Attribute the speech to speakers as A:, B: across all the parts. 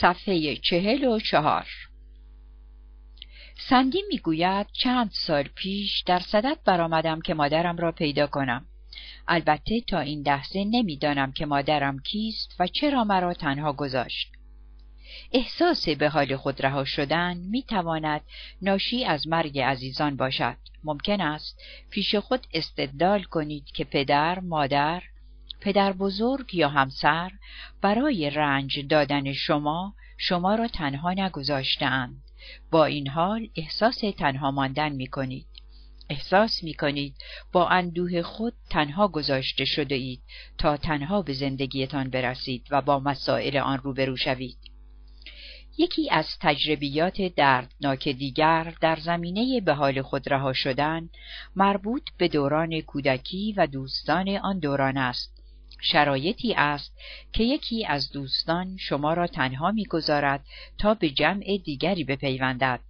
A: صفحه چهل و چهار. سندی می‌گوید چند سال پیش در صدت برآمدم که مادرم را پیدا کنم. البته تا این لحظه نمی‌دانم که مادرم کیست و چرا مرا تنها گذاشت. احساس به حال خود رها شدن می تواند ناشی از مرگ عزیزان باشد. ممکن است پیش خود استدلال کنید که پدر، مادر، پدر بزرگ یا همسر برای رنج دادن شما شما را تنها نگذاشتند با این حال احساس تنها ماندن می کنید احساس می کنید با اندوه خود تنها گذاشته شده اید تا تنها به زندگیتان برسید و با مسائل آن روبرو شوید. یکی از تجربیات دردناک دیگر در زمینه به حال خود رها شدن مربوط به دوران کودکی و دوستان آن دوران است. شرایطی است که یکی از دوستان شما را تنها می‌گذارد تا به جمع دیگری بپیوندد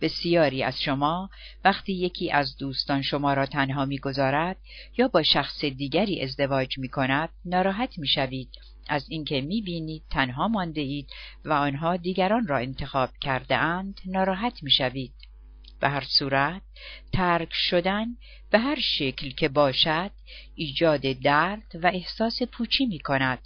A: بسیاری از شما وقتی یکی از دوستان شما را تنها می‌گذارد یا با شخص دیگری ازدواج می کند ناراحت می شوید از اینکه می بینید تنها مانده اید و آنها دیگران را انتخاب کرده اند ناراحت می شوید. به هر صورت ترک شدن به هر شکل که باشد ایجاد درد و احساس پوچی می کند.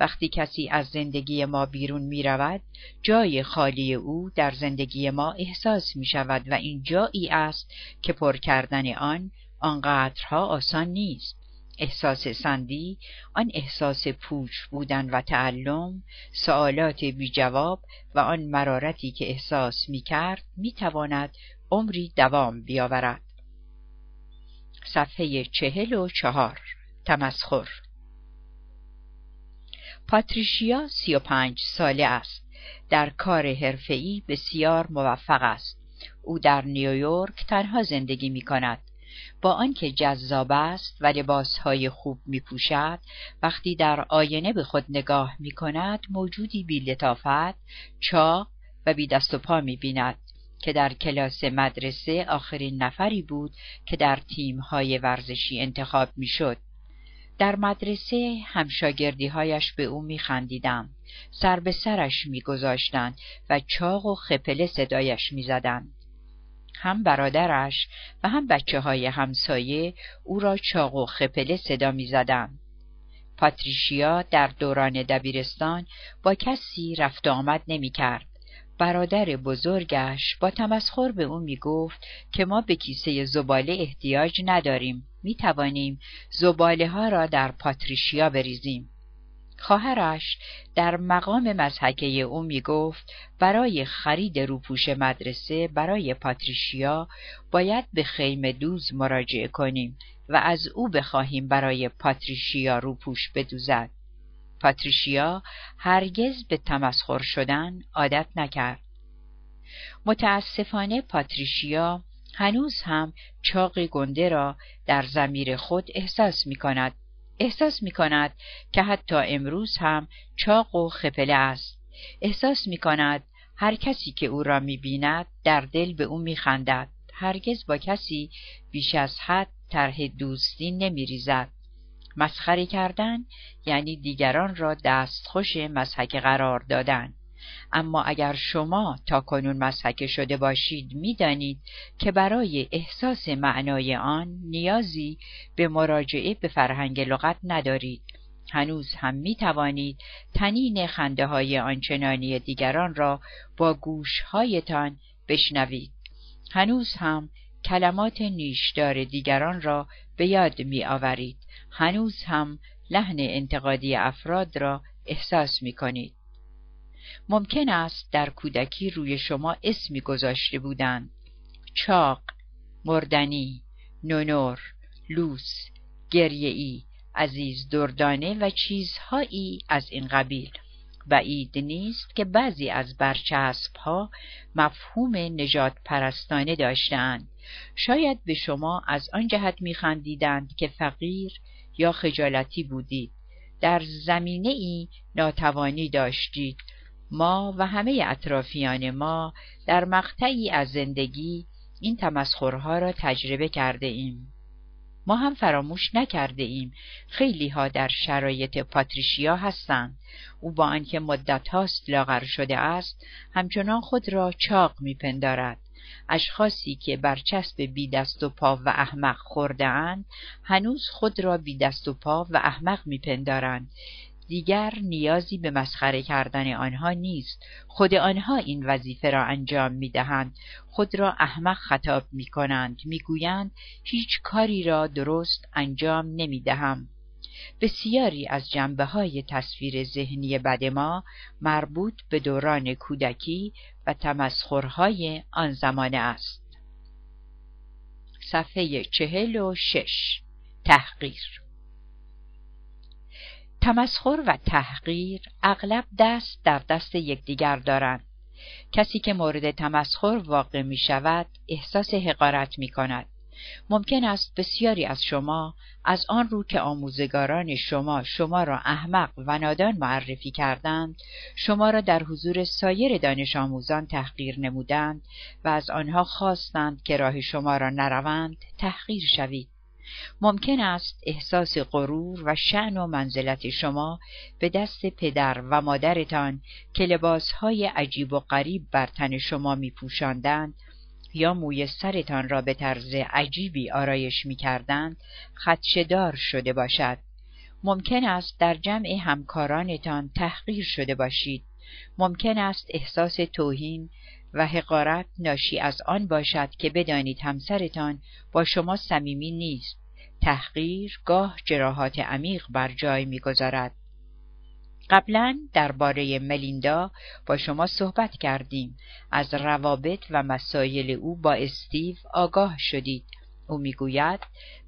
A: وقتی کسی از زندگی ما بیرون می رود جای خالی او در زندگی ما احساس می شود و این جایی است که پر کردن آن آنقدرها آسان نیست. احساس سندی آن احساس پوچ بودن و تعلم سوالات بی جواب و آن مرارتی که احساس می کرد می تواند عمری دوام بیاورد. صفحه چهل و چهار تمسخر. پاتریشیا سی و پنج ساله است. در کار حرفه‌ای بسیار موفق است. او در نیویورک تنها زندگی می کند با آنکه جذاب است و لباسهای خوب می پوشد وقتی در آینه به خود نگاه می کند موجودی بی چاق و بی دست و پا می بیند که در کلاس مدرسه آخرین نفری بود که در تیمهای ورزشی انتخاب می شد. در مدرسه همشاگردیهایش به او میخندیدند سر به سرش میگذاشتند و چاق و خپله صدایش می‌زدند. هم برادرش و هم بچه های همسایه او را چاق و خپله صدا می‌زدند. پاتریشیا در دوران دبیرستان با کسی رفت آمد نمی‌کرد. برادر بزرگش با تمسخر به او می گفت که ما به کیسه زباله احتیاج نداریم می توانیم زباله ها را در پاتریشیا بریزیم. خواهرش در مقام مزحکه او می گفت برای خرید روپوش مدرسه برای پاتریشیا باید به خیمه دوز مراجعه کنیم و از او بخواهیم برای پاتریشیا روپوش بدوزد. پاتریشیا هرگز به تمسخر شدن عادت نکرد. متاسفانه پاتریشیا هنوز هم چاق گنده را در زمیر خود احساس می کند. احساس می کند که حتی امروز هم چاق و خپله است. احساس می کند هر کسی که او را می بیند در دل به او می خندد. هرگز با کسی بیش از حد طرح دوستی نمی ریزد. مسخره کردن یعنی دیگران را دستخوش مسحک قرار دادن. اما اگر شما تا کنون مسحک شده باشید می‌دانید که برای احساس معنای آن نیازی به مراجعه به فرهنگ لغت ندارید. هنوز هم می توانید تنین خنده های آنچنانی دیگران را با گوشهایتان بشنوید. هنوز هم کلمات نیشدار دیگران را به یاد می آورید هنوز هم لحن انتقادی افراد را احساس می کنید. ممکن است در کودکی روی شما اسمی گذاشته بودند. چاق، مردنی، نونور، لوس، گریهی، عزیز دردانه و چیزهایی از این قبیل. بعید نیست که بعضی از برچسب ها مفهوم نجات پرستانه داشتند شاید به شما از آن جهت میخندیدند که فقیر یا خجالتی بودید. در زمینه ای ناتوانی داشتید. ما و همه اطرافیان ما در مقطعی از زندگی این تمسخرها را تجربه کرده ایم. ما هم فراموش نکرده ایم. خیلی ها در شرایط پاتریشیا هستند. او با آنکه مدت هاست لاغر شده است همچنان خود را چاق میپندارد. اشخاصی که برچسب بی دست و پا و احمق خورده اند هنوز خود را بی دست و پا و احمق میپندارند. دیگر نیازی به مسخره کردن آنها نیست. خود آنها این وظیفه را انجام می دهند خود را احمق خطاب می کنند می گویند هیچ کاری را درست انجام نمی دهم بسیاری از جنبه های تصویر ذهنی بد ما مربوط به دوران کودکی و تمسخرهای آن زمانه است. صفحه چهل و شش. تحقیر تمسخر و تحقیر اغلب دست در دست یکدیگر دارند. کسی که مورد تمسخر واقع می شود احساس حقارت می کند ممکن است بسیاری از شما از آن رو که آموزگاران شما شما را احمق و نادان معرفی کردند شما را در حضور سایر دانش آموزان تحقیر نمودند و از آنها خواستند که راه شما را نروند تحقیر شوید. ممکن است احساس غرور و شعن و منزلت شما به دست پدر و مادرتان که لباسهای عجیب و غریب بر تن شما می پوشاندند یا موی سرتان را به طرز عجیبی آرایش می کردند خدشدار شده باشد. ممکن است در جمع همکارانتان تحقیر شده باشید. ممکن است احساس توهین و حقارت ناشی از آن باشد که بدانید همسرتان با شما صمیمی نیست تحقیر گاه جراحات عمیق بر جای می‌گذارد قبلا درباره ملیندا با شما صحبت کردیم. از روابط و مسایل او با استیو آگاه شدید. او می‌گوید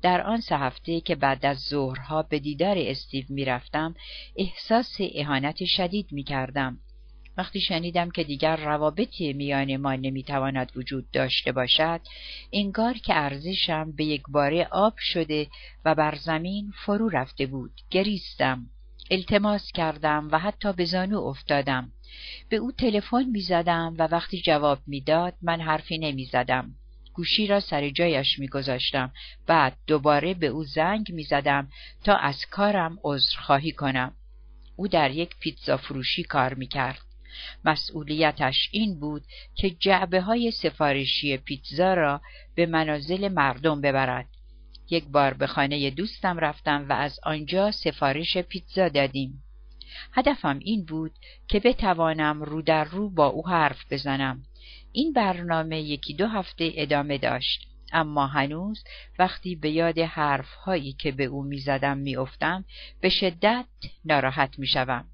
A: در آن سه هفته که بعد از ظهرها به دیدار استیو می‌رفتم احساس اهانت شدید می‌کردم. وقتی شنیدم که دیگر روابطی میان ما نمی‌تواند وجود داشته باشد انگار که ارزشم به یک باره آب شده و بر زمین فرو رفته بود. گریستم. التماس کردم و حتی به زانو افتادم. به او تلفن می‌زدم و وقتی جواب می‌داد من حرفی نمی‌زدم. گوشی را سر جایش میگذاشتم. بعد دوباره به او زنگ می‌زدم تا از کارم عذرخواهی کنم. او در یک پیتزا فروشی کار می‌کرد. مسئولیتش این بود که جعبه های سفارشی پیتزا را به منازل مردم ببرد. یک بار به خانه دوستم رفتم و از آنجا سفارش پیتزا دادیم. هدفم این بود که بتوانم رو در رو با او حرف بزنم. این برنامه یکی دو هفته ادامه داشت. اما هنوز وقتی به یاد حرف هایی که به او می‌زدم میافتم به شدت ناراحت می‌شوم.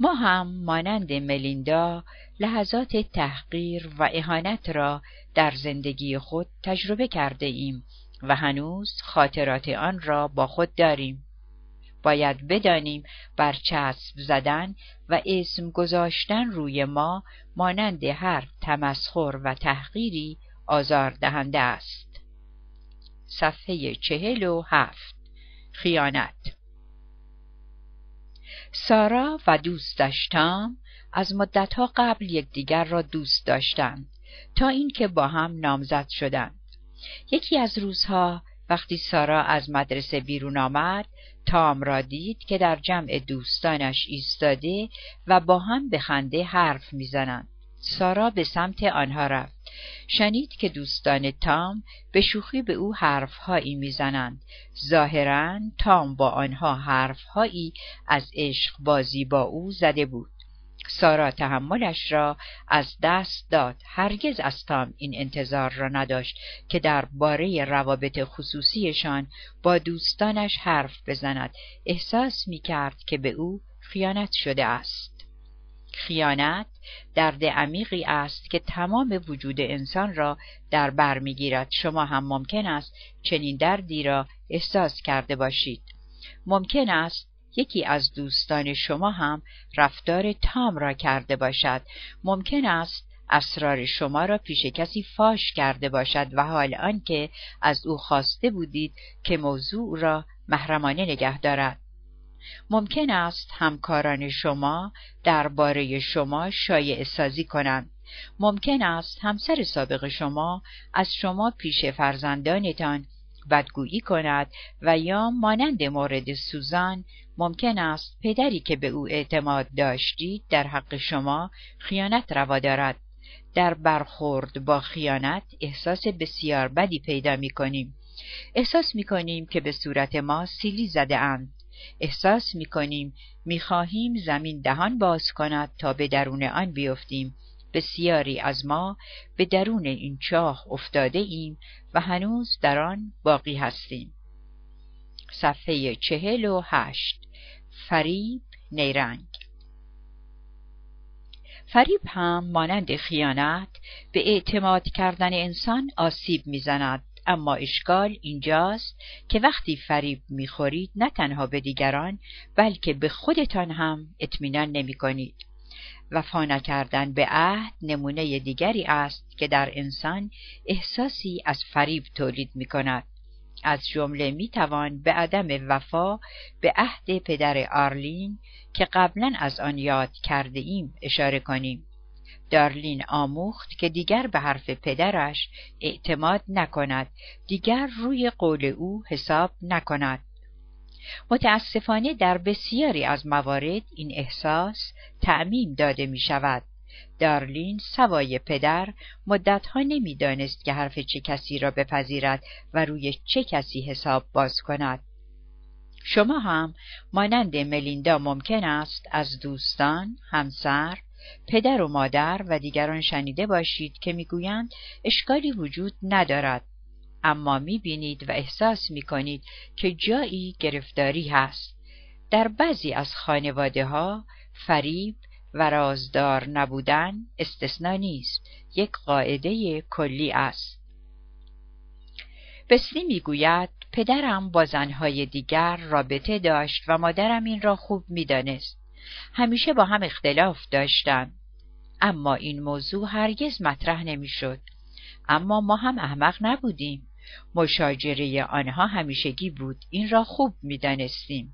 A: ما هم مانند ملیندا لحظات تحقیر و اهانت را در زندگی خود تجربه کرده ایم. و هنوز خاطرات آن را با خود داریم. باید بدانیم برچسب زدن و اسم گذاشتن روی ما مانند هر تمسخر و تحقیری آزار دهنده است. صفحه چهل و هفت خیانت سارا و دوستش تام از مدتها قبل یکدیگر را دوست داشتند تا اینکه با هم نامزد شدند یکی از روزها وقتی سارا از مدرسه بیرون آمد تام را دید که در جمع دوستانش ایستاده و با هم به خنده حرف می‌زنند. سارا به سمت آنها رفت. شنید که دوستان تام به شوخی به او حرفهایی می‌زنند. ظاهرا تام با آنها حرفهایی از عشق بازی با او زده بود. سارا تحملش را از دست داد. هرگز از تام این انتظار را نداشت که در باره روابط خصوصیشان با دوستانش حرف بزند. احساس می کرد که به او خیانت شده است. خیانت درد عمیقی است که تمام وجود انسان را در بر می‌گیرد. شما هم ممکن است چنین دردی را احساس کرده باشید. ممکن است یکی از دوستان شما هم رفتار تام را کرده باشد. ممکن است اسرار شما را پیش کسی فاش کرده باشد و حال آنکه از او خواسته بودید که موضوع را محرمانه نگه دارد. ممکن است همکاران شما درباره شما شایع سازی کنند. ممکن است همسر سابق شما از شما پیش فرزندانتان بدگویی کند و یا مانند مورد سوزان ممکن است پدری که به او اعتماد داشتید در حق شما خیانت روا دارد در برخورد با خیانت احساس بسیار بدی پیدا می کنیم. احساس می کنیم که به صورت ما سیلی زده اند. احساس می کنیم می خواهیم زمین دهان باز کند تا به درون آن بیفتیم. بسیاری از ما به درون این چاه افتاده ایم و هنوز در آن باقی هستیم. صفحه چهل و هشت فریب نیرنگ فریب هم مانند خیانت به اعتماد کردن انسان آسیب می‌زند اما اشکال اینجاست که وقتی فریب می‌خورید نه تنها به دیگران بلکه به خودتان هم اطمینان نمی کنید. وفا نکردن به عهد نمونه دیگری است که در انسان احساسی از فریب تولید می کند. از جمله می توان به عدم وفا به عهد پدر آرلین که قبلا از آن یاد کرده ایم اشاره کنیم. دارلین آموخت که دیگر به حرف پدرش اعتماد نکند دیگر روی قول او حساب نکند متاسفانه در بسیاری از موارد این احساس تعمیم داده می شود دارلین سوای پدر مدتها نمی‌دانست که حرف چه کسی را بپذیرد و روی چه کسی حساب باز کند. شما هم مانند ملیندا ممکن است از دوستان، همسر، پدر و مادر و دیگران شنیده باشید که می‌گویند اشکالی وجود ندارد. اما می‌بینید و احساس می‌کنید که جایی گرفتاری هست. در بعضی از خانواده ها فریب و رازدار نبودن استثنا نیست. یک قاعده کلی است. بسلی می‌گوید پدرم با زنهای دیگر رابطه داشت و مادرم این را خوب می‌دانست. همیشه با هم اختلاف داشتند اما این موضوع هرگز مطرح نمی‌شد. اما ما هم احمق نبودیم. مشاجره آنها همیشگی بود. این را خوب می‌دانستیم.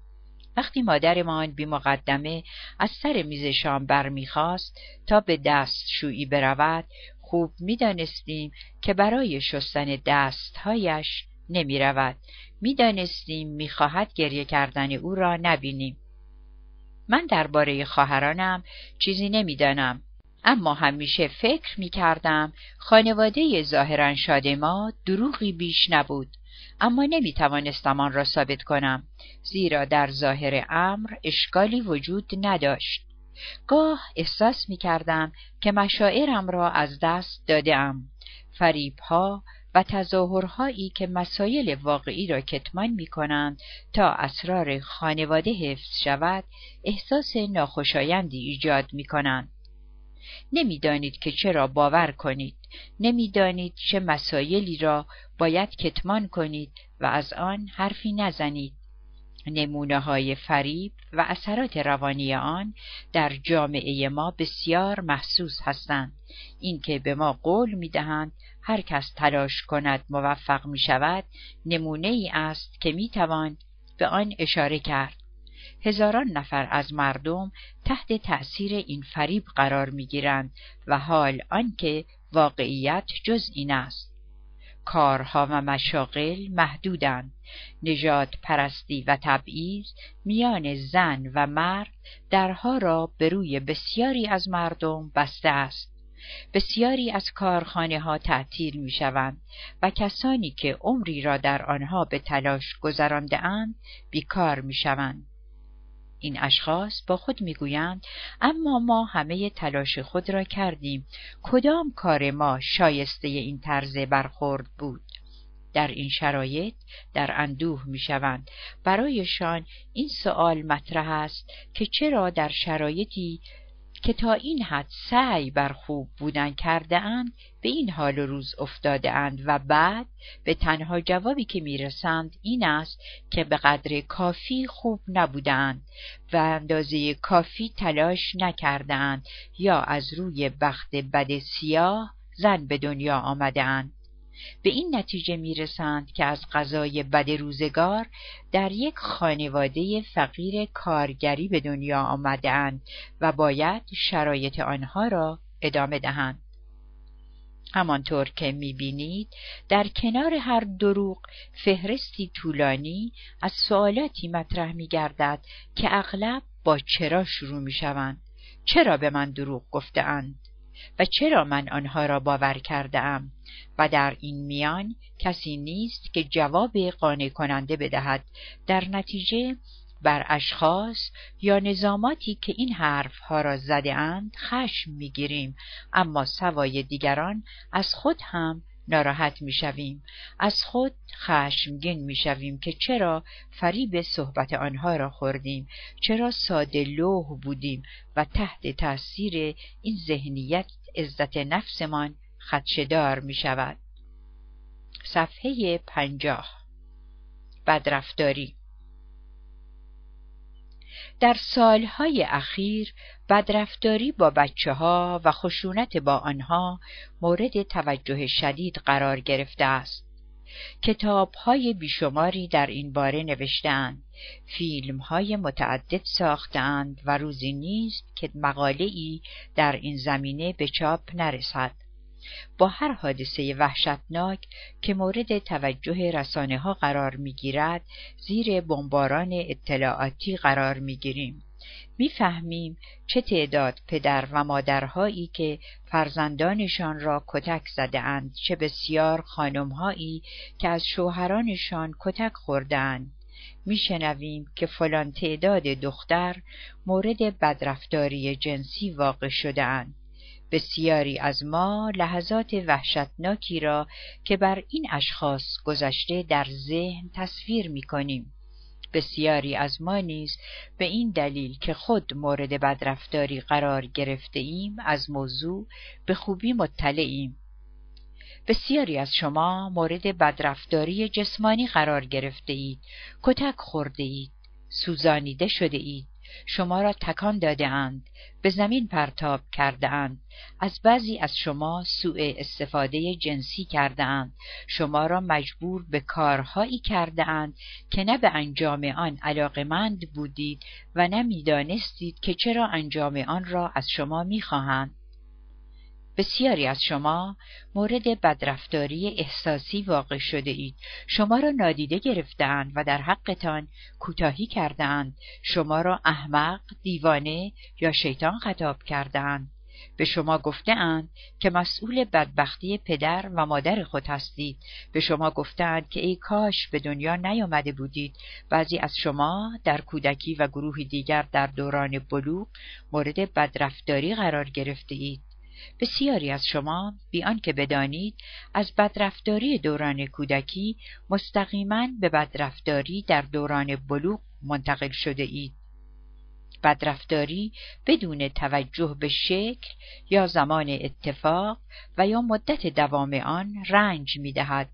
A: وقتی مادرمان بی مقدمه از سر میز شام برمیخواست تا به دست شویی برود خوب می‌دانستیم که برای شستن دستهایش نمی رود. می گریه کردن او را نبینیم. من درباره خواهرانم چیزی نمی‌دانم اما همیشه فکر می کردم خانواده ظاهرا شاد ما دروغی بیش نبود اما نمی توانستم آن را ثابت کنم زیرا در ظاهر امر اشکالی وجود نداشت. گاه احساس می کردم که مشاعرم را از دست دادم فریبها و تظاهرهایی که مسایل واقعی را کتمان می کنند تا اسرار خانواده حفظ شود احساس ناخوشایندی ایجاد می کنند. نمی‌دانید که چرا باور کنید. نمی‌دانید چه مسایلی را باید کتمان کنید و از آن حرفی نزنید. نمونه های فریب و اثرات روانی آن در جامعه ما بسیار محسوس هستند. اینکه به ما قول می‌دهند هر کس تلاش کند موفق می شود نمونه ای است که می توان به آن اشاره کرد. هزاران نفر از مردم تحت تأثیر این فریب قرار می گیرند و حال آنکه واقعیت جز این است. کارها و مشاغل محدودند نجات پرستی و تبعیض میان زن و مرد درها را به روی بسیاری از مردم بسته است بسیاری از کارخانه ها تعطیل می شوند و کسانی که عمری را در آنها به تلاش گذرانده اند بیکار می شوند. این اشخاص با خود می‌گویند اما ما همه تلاش خود را کردیم. کدام کار ما شایسته این طرز برخورد بود؟ در این شرایط در اندوه می‌شوند. برایشان این سوال مطرح است که چرا در شرایطی که تا این حد سعی بر خوب بودن کرده اند به این حال و روز افتاده اند و بعد به تنها جوابی که می‌رسند این است که به قدر کافی خوب نبودند و اندازه کافی تلاش نکردند یا از روی بخت بد سیاه زن به دنیا آمده اند. به این نتیجه می‌رسند که از غذای بد روزگار در یک خانواده فقیر کارگری به دنیا آمدهاند و باید شرایط آنها را ادامه دهند. همانطور که می‌بینید در کنار هر دروغ فهرستی طولانی از سوالاتی مطرح میگردد که اغلب با چرا شروع می‌شوند. چرا به من دروغ گفتهاند؟ و چرا من آنها را باور کرده ام و در این میان کسی نیست که جواب قانع کننده بدهد. در نتیجه بر اشخاص یا نظاماتی که این حرفها را زده اند خشم می‌گیریم. اما سوای دیگران از خود هم ناراحت می‌شویم. از خود خشمگین می‌شویم که چرا فریب صحبت آنها را خوردیم؟ چرا ساده لوح بودیم و تحت تاثیر این ذهنیت عزت نفسمان خدشدار می شود. صفحه پنجاه. بدرفتاری در سالهای اخیر بدرفتاری با بچه ها و خشونت با آنها مورد توجه شدید قرار گرفته است. کتاب های بیشماری در این باره نوشتند، فیلم های متعدد ساختند و روزی نیست که مقاله ای در این زمینه به چاپ نرسد. با هر حادثه وحشتناک که مورد توجه رسانه ها قرار می گیرد زیر بمباران اطلاعاتی قرار می گیریم. می‌فهمیم چه تعداد پدر و مادرهایی که فرزندانشان را کتک زده اند چه بسیار خانمهایی که از شوهرانشان کتک خوردند میشنویم که فلان تعداد دختر مورد بدرفتاری جنسی واقع شده اند. بسیاری از ما لحظات وحشتناکی را که بر این اشخاص گذشته در ذهن تصویر می کنیم. بسیاری از ما نیز به این دلیل که خود مورد بدرفتاری قرار گرفته ایم از موضوع به خوبی مطلعیم. بسیاری از شما مورد بدرفتاری جسمانی قرار گرفته اید، کتک خورده اید، سوزانیده شده اید، شما را تکان داده اند به زمین پرتاب کرده اند از بعضی از شما سوء استفاده جنسی کرده اند شما را مجبور به کارهایی کرده اند که نه به انجام آن علاقمند بودید و نه که چرا انجام آن را از شما می‌خواهند. بسیاری از شما مورد بدرفتاری احساسی واقع شده اید. شما را نادیده گرفتند و در حقتان کوتاهی کردند شما را احمق دیوانه یا شیطان خطاب کردند به شما گفتهاند که مسئول بدبختی پدر و مادر خود هستید. به شما گفتند که ای کاش به دنیا نیامده بودید. بعضی از شما در کودکی و گروهی دیگر در دوران بلوغ مورد بدرفتاری قرار گرفته اید. بسیاری از شما بیان که بدانید از بدرفتاری دوران کودکی مستقیما به بدرفتاری در دوران بلوغ منتقل شده اید. بدرفتاری بدون توجه به شکل یا زمان اتفاق و یا مدت دوام آن رنج می دهد.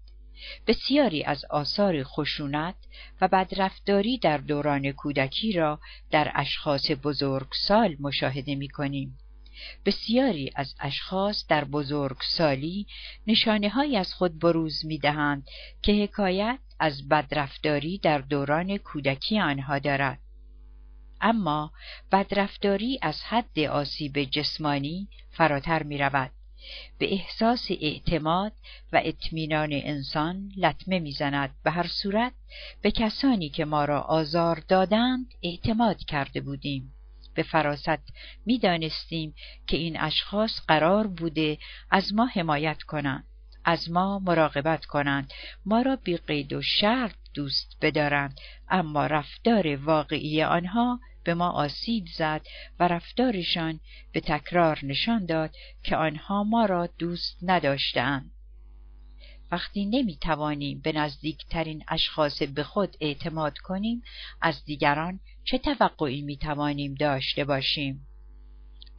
A: بسیاری از آثار خشونت و بدرفتاری در دوران کودکی را در اشخاص بزرگسال مشاهده می کنیم. بسیاری از اشخاص در بزرگسالی نشانه های از خود بروز می دهند که حکایت از بدرفتاری در دوران کودکی آنها دارد. اما بدرفتاری از حد آسیب جسمانی فراتر می رود. به احساس اعتماد و اطمینان انسان لطمه می‌زند به هر صورت به کسانی که ما را آزار دادند اعتماد کرده بودیم به فراست. می‌دانستیم که این اشخاص قرار بوده از ما حمایت کنند از ما مراقبت کنند. ما را بی قید و شرط دوست بدارند. اما رفتار واقعی آنها به ما آسیب زد و رفتارشان به تکرار نشان داد که آنها ما را دوست نداشتند وقتی نمی توانیم به نزدیکترین اشخاص به خود اعتماد کنیم از دیگران چه توقعی می توانیم داشته باشیم؟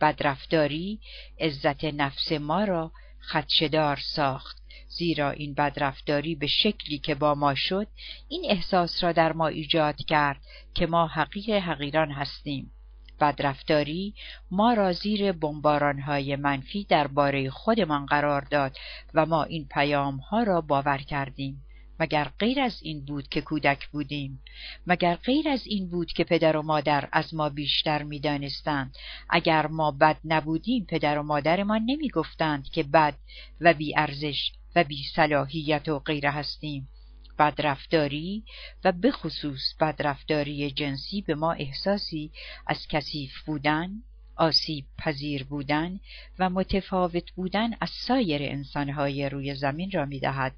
A: بدرفتاری عزت نفس ما را خدشدار ساخت زیرا این بدرفتاری به شکلی که با ما شد این احساس را در ما ایجاد کرد که ما حقیر حقیران هستیم. بدرفتاری ما را زیر بمبارانهای منفی درباره خودمان قرار داد و ما این پیامها را باور کردیم. مگر غیر از این بود که کودک بودیم؟ مگر غیر از این بود که پدر و مادر از ما بیشتر می‌دانستند؟ اگر ما بد نبودیم پدر و مادرمان نمی‌گفتند که بد و بی ارزش و بی صلاحیت و غیره هستیم. بدرفتاری و به خصوص بدرفتاری جنسی به ما احساسی از کثیف بودن آسیب پذیر بودن و متفاوت بودن از سایر انسانهای روی زمین را می دهد.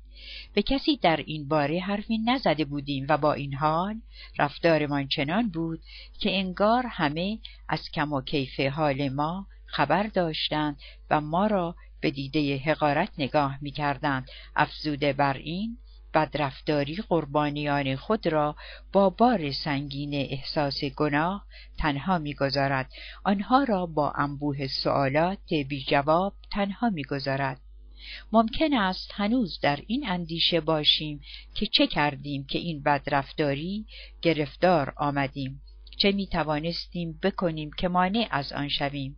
A: به کسی در این باره حرفی نزده بودیم و با این حال رفتارمان چنان بود که انگار همه از کم و کیف حال ما خبر داشتند و ما را به دیده حقارت نگاه می کردند. افزوده بر این بدرفتاری قربانیان خود را با بار سنگین احساس گناه تنها می‌گذارد. آنها را با انبوه سوالات بی جواب تنها می‌گذارد. ممکن است هنوز در این اندیشه باشیم که چه کردیم که این بدرفتاری گرفتار آمدیم. چه می توانستیم بکنیم که مانع از آن شویم.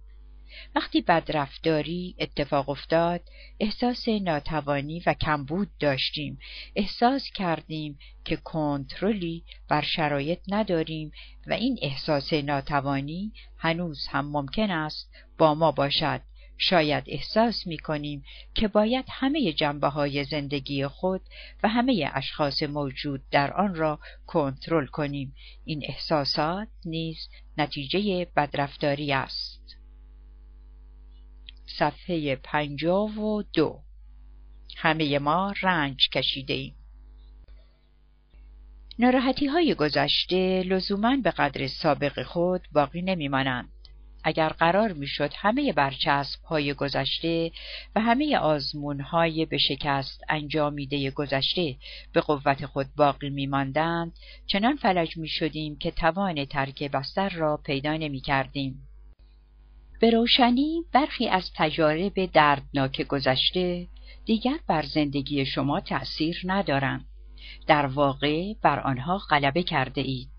A: وقتی بدرفتاری اتفاق افتاد احساس ناتوانی و کمبود داشتیم. احساس کردیم که کنترلی بر شرایط نداریم و این احساس ناتوانی هنوز هم ممکن است با ما باشد. شاید احساس می کنیم که باید همه جنبه های زندگی خود و همه اشخاص موجود در آن را کنترل کنیم. این احساسات نیز نتیجه بدرفتاری است. صفحه پنجاه و دو همه ما رنج کشیده ایم. های گذشته لزوما به قدر سابق خود باقی نمیمانند. اگر قرار می‌شد همه برچسب های گذشته و همه آزمون های به شکست انجامیده گذشته به قوت خود باقی میماندند چنان فلج می شدیم که توان ترک بستر را پیدا نمی کردیم. به روشنی برخی از تجارب دردناک گذشته دیگر بر زندگی شما تأثیر ندارند. در واقع بر آنها غلبه کرده اید.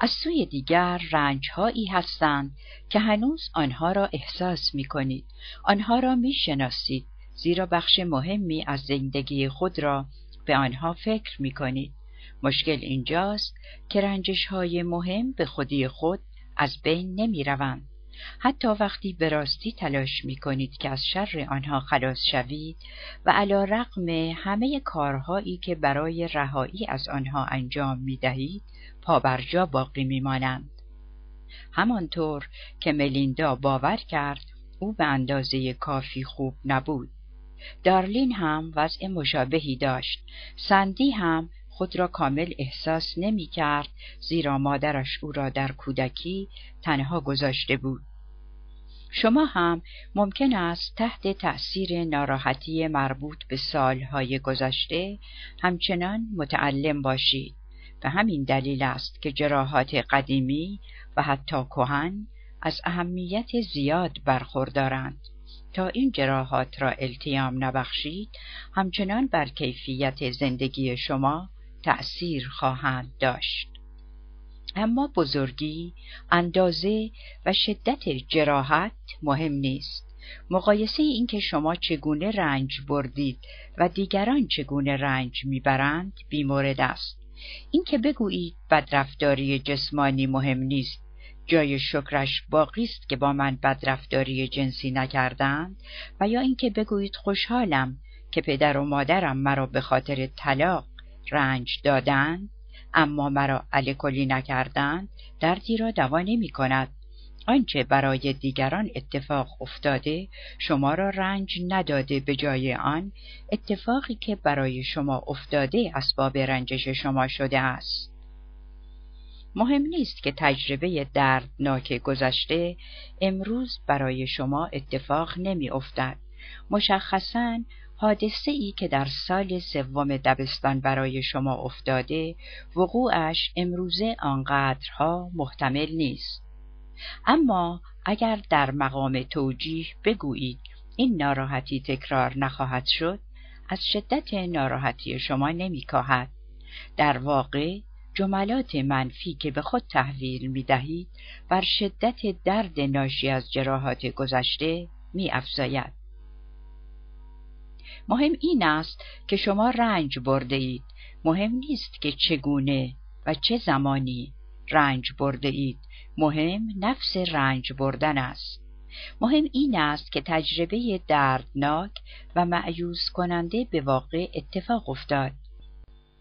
A: از سوی دیگر رنجهایی هستند که هنوز آنها را احساس می کنید. آنها را می شناسید زیرا بخش مهمی از زندگی خود را به آنها فکر می کنید. مشکل اینجاست که رنجش های مهم به خودی خود از بین نمی روند. حتی وقتی به راستی تلاش می کنید که از شر آنها خلاص شوید و علا رقم همه کارهایی که برای رهایی از آنها انجام می دهید پابرجا باقی می مانند. همانطور که ملیندا باور کرد او به اندازه کافی خوب نبود. دارلین هم وضع مشابهی داشت. سندی هم خود را کامل احساس نمی کرد زیرا مادرش او را در کودکی تنها گذاشته بود. شما هم ممکن است تحت تأثیر ناراحتی مربوط به سالهای گذشته همچنان متعلم باشید و همین دلیل است که جراحات قدیمی و حتی کهن از اهمیت زیاد برخوردارند تا این جراحات را التیام نبخشید همچنان بر کیفیت زندگی شما تأثیر خواهند داشت. اما بزرگی اندازه و شدت جراحت مهم نیست. مقایسه این که شما چگونه رنج بردید و دیگران چگونه رنج می‌برند بیمورد است. اینکه بگویید بدرفتاری جسمانی مهم نیست. جای شکرش باقی است که با من بدرفتاری جنسی نکردند و یا اینکه بگویید خوشحالم که پدر و مادرم مرا به خاطر طلاق رنج دادند اما مرا الکلی نکردند دردی را دوا نمی کند. آنچه برای دیگران اتفاق افتاده شما را رنج نداده به جای آن. اتفاقی که برای شما افتاده اسباب رنجش شما شده است. مهم نیست که تجربه دردناک گذشته امروز برای شما اتفاق نمی افتد. مشخصاً حادثه ای که در سال سوم دبستان برای شما افتاده وقوعش امروزه آنقدرها محتمل نیست. اما اگر در مقام توجیه بگویید این ناراحتی تکرار نخواهد شد از شدت ناراحتی شما نمیکاهد. در واقع جملات منفی که به خود تحویل می دهید بر شدت درد ناشی از جراحات گذشته می مهم این است که شما رنج برده اید مهم نیست که چگونه و چه زمانی رنج برده اید مهم نفس رنج بردن است. مهم این است که تجربه دردناک و معیوز کننده به واقع اتفاق افتاد.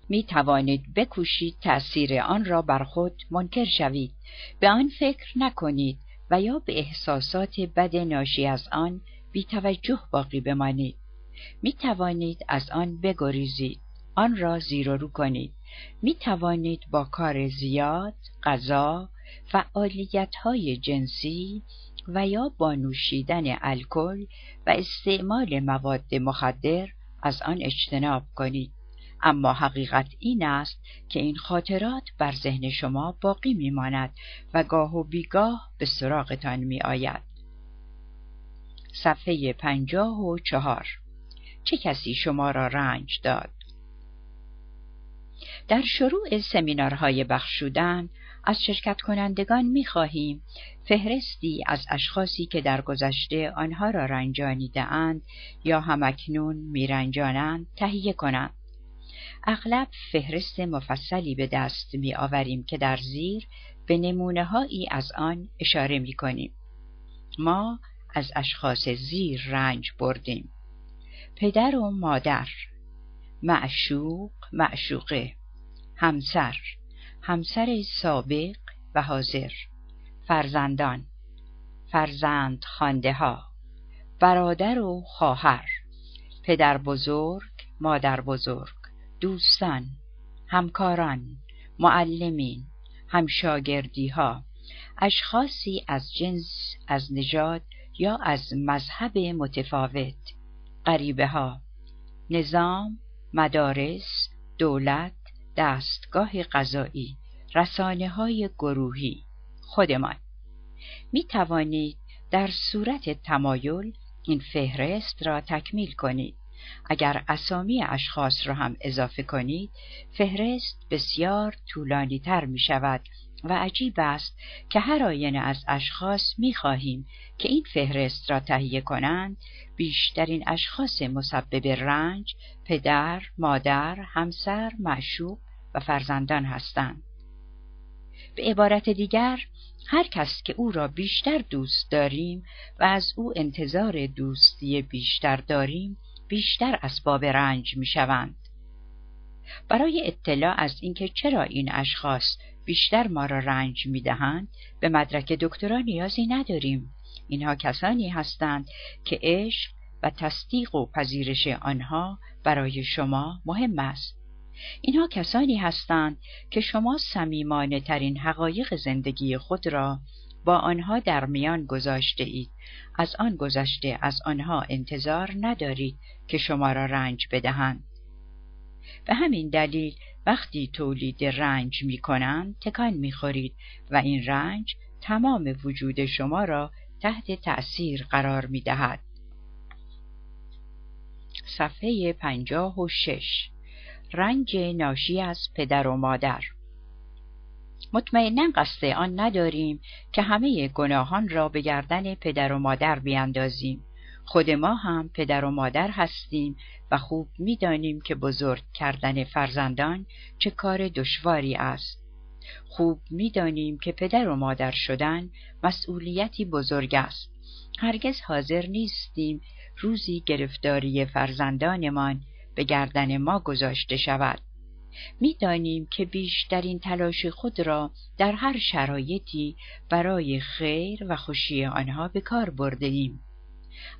A: می توانید بکوشید تأثیر آن را بر خود منکر شوید. به آن فکر نکنید و یا به احساسات بد ناشی از آن بی توجه باقی بمانید. می توانید از آن بگریزید. آن را زیر و رو کنید. می توانید با کار زیاد، غذا، فعالیت های جنسی و یا با نوشیدن الکل و استعمال مواد مخدر از آن اجتناب کنید. اما حقیقت این است که این خاطرات بر ذهن شما باقی میماند و گاه و بیگاه به سراغتان می آید. صفحه پنجاه و چهار. چه کسی شما را رنج داد؟ در شروع سمینارهای بخشودن از شرکت کنندگان می خواهیم فهرستی از اشخاصی که در گذشته آنها را رنجانیده اند یا همکنون می رنجانند تهیه کنند. اغلب فهرست مفصلی به دست می آوریم که در زیر به نمونه هایی از آن اشاره می کنیم. ما از اشخاص زیر رنج بردیم. پدر و مادر معشوق معشوقه همسر همسر سابق و حاضر فرزندان فرزند خانده ها برادر و خواهر پدر بزرگ مادر بزرگ دوستان همکاران معلمین همشاگردی ها اشخاصی از جنس از نژاد یا از مذهب متفاوت. غریبه ها نظام مدارس دولت دستگاه غذایی رسانه های گروهی. خودمان. می توانید در صورت تمایل این فهرست را تکمیل کنید. اگر اسامی اشخاص را هم اضافه کنید فهرست بسیار طولانی تر می شود و عجیب است که هر آینه از اشخاص می خواهیم که این فهرست را تهیه کنند بیشترین اشخاص مسبب رنج پدر، مادر، همسر، معشوق و فرزندان هستند. به عبارت دیگر هر کس که او را بیشتر دوست داریم و از او انتظار دوستی بیشتر داریم بیشتر اسباب رنج می شوند. برای اطلاع از اینکه چرا این اشخاص بیشتر ما را رنج می دهند به مدرک دکترا نیازی نداریم. اینها کسانی هستند که عشق و تصدیق و پذیرش آنها برای شما مهم است. اینها کسانی هستند که شما سمیمانه ترین حقایق زندگی خود را با آنها در میان گذاشته اید از آن گذشته از آنها انتظار ندارید که شما را رنج بدهند به همین دلیل وقتی تولید رنج می کنند تکان می خورید و این رنج تمام وجود شما را تحت تأثیر قرار می دهد. صفحه پنجاه و شش. رنج ناشی از پدر و مادر. مطمئنا قصد آن نداریم که همه گناهان را به گردن پدر و مادر بیاندازیم. خود ما هم پدر و مادر هستیم و خوب می‌دانیم که بزرگ کردن فرزندان چه کار دشواری است. خوب می‌دانیم که پدر و مادر شدن مسئولیتی بزرگ است هرگز حاضر نیستیم روزی گرفتاری فرزندانمان به گردن ما گذاشته شود می‌دانیم که بیشترین تلاش خود را در هر شرایطی برای خیر و خوشی آنها به کار برده ایم.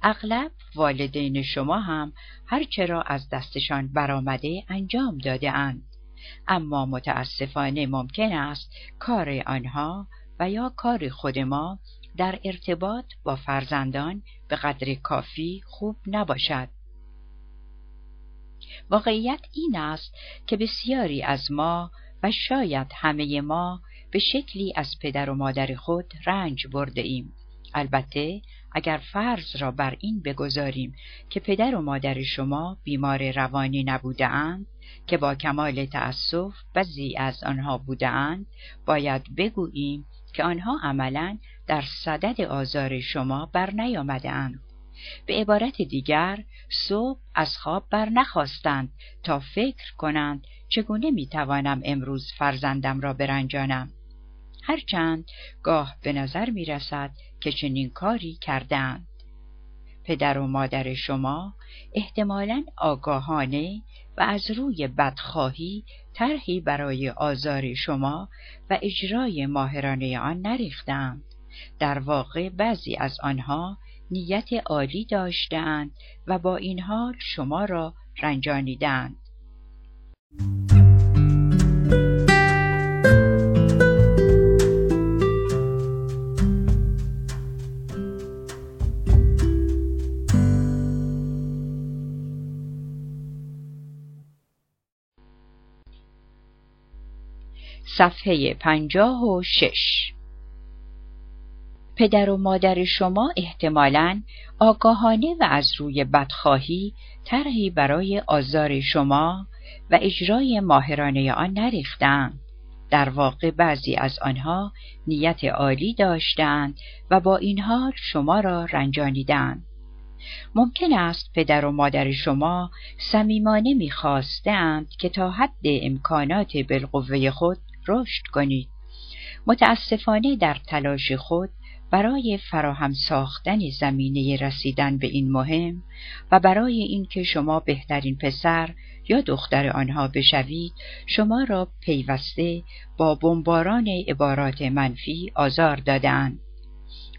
A: اغلب والدین شما هم هرچه را از دستشان برآمده انجام داده اند. اما متاسفانه ممکن است کار آنها و یا کار خود ما در ارتباط با فرزندان به قدر کافی خوب نباشد. واقعیت این است که بسیاری از ما و شاید همه ما به شکلی از پدر و مادر خود رنج برده ایم. البته اگر فرض را بر این بگذاریم که پدر و مادر شما بیمار روانی نبوده اند که با کمال تأسف بعضی از آنها بوده اند باید بگوییم که آنها عملا در صدد آزار شما بر نیامده اند. به عبارت دیگر صبح از خواب بر نخواستند تا فکر کنند چگونه می‌توانم امروز فرزندم را برنجانم هرچند گاه به نظر می رسد که چنین کاری کردند. پدر و مادر شما احتمالا آگاهانه و از روی بدخواهی طرحی برای آزار شما و اجرای ماهرانه آن نریختند. در واقع بعضی از آنها نیت عالی داشتند و با این حال شما را رنجانیدند. صفحه پنجاه و شش. پدر و مادر شما احتمالا آگاهانه و از روی بدخواهی طرحی برای آزار شما و اجرای ماهرانه آن نریختند. در واقع بعضی از آنها نیت عالی داشتند و با این حال شما را رنجانیدند. ممکن است پدر و مادر شما صمیمانه می‌خواستند که تا حد امکانات بالقوه خود رشد کنید. متاسفانه در تلاش خود برای فراهم ساختن زمینه رسیدن به این مهم و برای اینکه شما بهترین پسر یا دختر آنها بشوید شما را پیوسته با بمباران عبارات منفی آزار دادند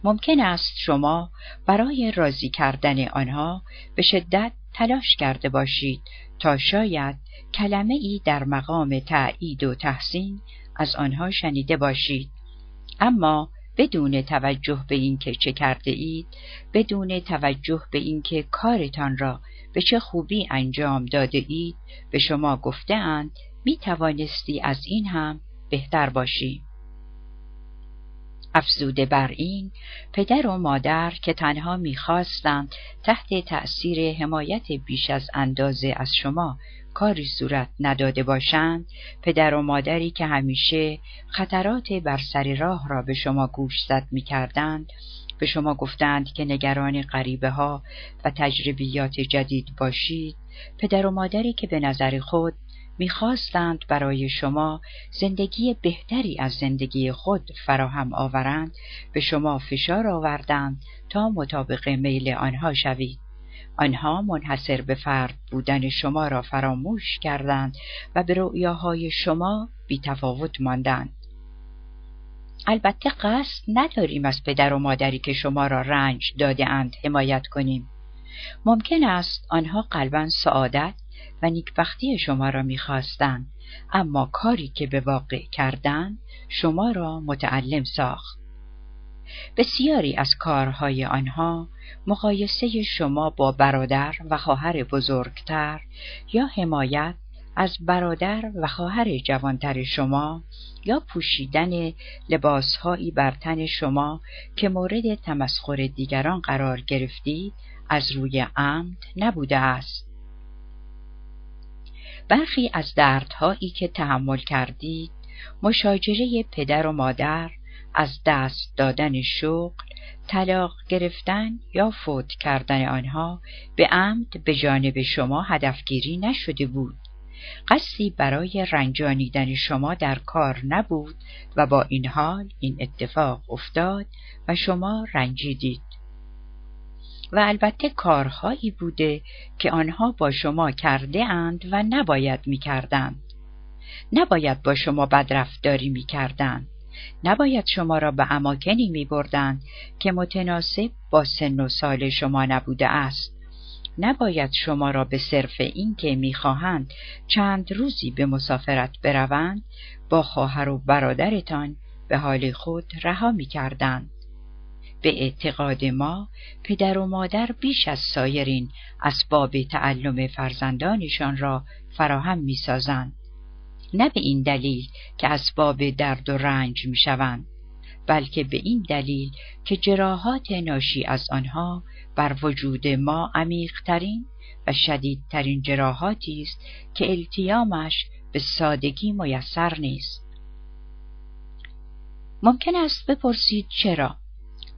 A: ممکن است شما برای راضی کردن آنها به شدت تلاش کرده باشید تا شاید کلمه ای در مقام تأیید و تحسین از آنها شنیده باشید. اما بدون توجه به اینکه چه کرده اید بدون توجه به اینکه کارتان را به چه خوبی انجام داده اید به شما گفتهاند می توانستی از این هم بهتر باشی. افزوده بر این پدر و مادر که تنها می‌خواستند تحت تأثیر حمایت بیش از اندازه از شما کاری صورت نداده باشند پدر و مادری که همیشه خطرات بر سر راه را به شما گوش زد می کردند به شما گفتند که نگران غریبه ها و تجربیات جدید باشید. پدر و مادری که به نظر خود می‌خواستند برای شما زندگی بهتری از زندگی خود فراهم آورند به شما فشار آوردند تا مطابق میل آنها شوید. آنها منحصر به فرد بودن شما را فراموش کردند و به رؤیاهای شما بیتفاوت ماندند. البته قصد نداریم از پدر و مادری که شما را رنج داده اند حمایت کنیم. ممکن است آنها قلبا سعادت و نیکبختی شما را می‌خواستند. اما کاری که به واقع کردند شما را متعلم ساخت. بسیاری از کارهای آنها مقایسه شما با برادر و خواهر بزرگتر یا حمایت از برادر و خواهر جوانتر شما یا پوشیدن لباسهایی بر تن شما که مورد تمسخر دیگران قرار گرفتید از روی عمد نبوده است. برخی از دردهایی که تحمل کردید مشاجره پدر و مادر از دست دادن شغل طلاق گرفتن یا فوت کردن آنها به عمد به جانب شما هدفگیری نشده بود. قصدی برای رنجانیدن شما در کار نبود و با این حال این اتفاق افتاد و شما رنجیدید. و البته کارهایی بوده که آنها با شما کرده اند و نباید می کردند. نباید با شما بدرفتاری می کردند. نباید شما را به اماکنی می بردند که متناسب با سن و سال شما نبوده است. نباید شما را به صرف اینکه می‌خواهند چند روزی به مسافرت بروند با خواهر و برادرتان به حال خود رها می کردند. به اعتقاد ما پدر و مادر بیش از سایرین اسباب تعلم فرزندانشان را فراهم می سازند. نه به این دلیل که اسباب درد و رنج می شوند بلکه به این دلیل که جراحات ناشی از آنها بر وجود ما عمیقترین و شدیدترین جراحاتی است که التیامش به سادگی میسر نیست ممکن است بپرسید چرا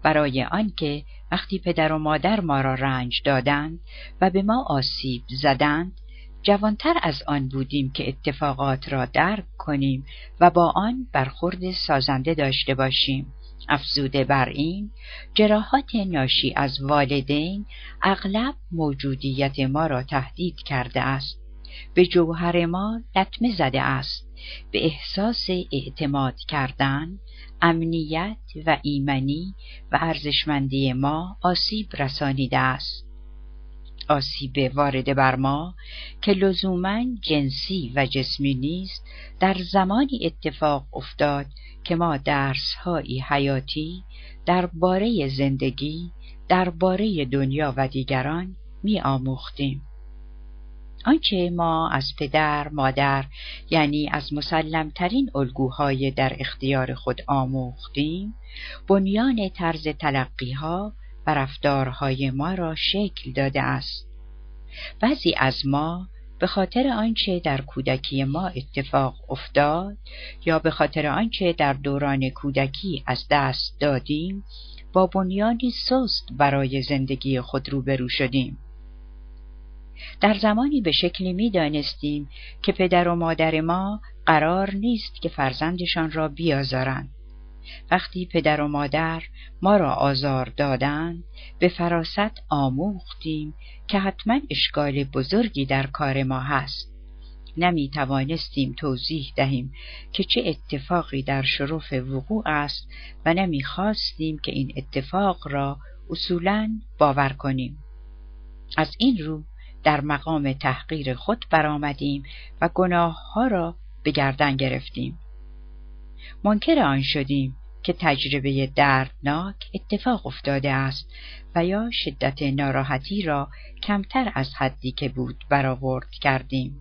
A: برای آنکه وقتی پدر و مادر ما را رنج دادند و به ما آسیب زدند جوانتر از آن بودیم که اتفاقات را درک کنیم و با آن برخورد سازنده داشته باشیم. افزوده بر این جراحات ناشی از والدین اغلب موجودیت ما را تهدید کرده است. به جوهر ما لطمه زده است. به احساس اعتماد کردن امنیت و ایمنی و ارزشمندی ما آسیب رسانیده است. آسیب وارده بر ما که لزوما جنسی و جسمی نیست در زمانی اتفاق افتاد که ما درسهایی حیاتی درباره زندگی درباره دنیا و دیگران می آموختیم آنچه ما از پدر مادر یعنی از مسلمترین الگوهای در اختیار خود آموختیم بنیان طرز تلقیها و رفتارهای ما را شکل داده است. بعضی از ما به خاطر آنچه در کودکی ما اتفاق افتاد یا به خاطر آنچه در دوران کودکی از دست دادیم با بنیانی سست برای زندگی خود روبرو شدیم. در زمانی به شکلی می دانستیم که پدر و مادر ما قرار نیست که فرزندشان را بیازارند. وقتی پدر و مادر ما را آزار دادند به فراست آموختیم که حتما اشکال بزرگی در کار ما هست. نمی توانستیم توضیح دهیم که چه اتفاقی در شرف وقوع است و نمی خواستیم که این اتفاق را اصولا باور کنیم. از این رو در مقام تحقیر خود برآمدیم و گناه ها را به گردن گرفتیم. منکر آن شدیم که تجربه دردناک اتفاق افتاده است و یا شدت ناراحتی را کمتر از حدی که بود برآورد کردیم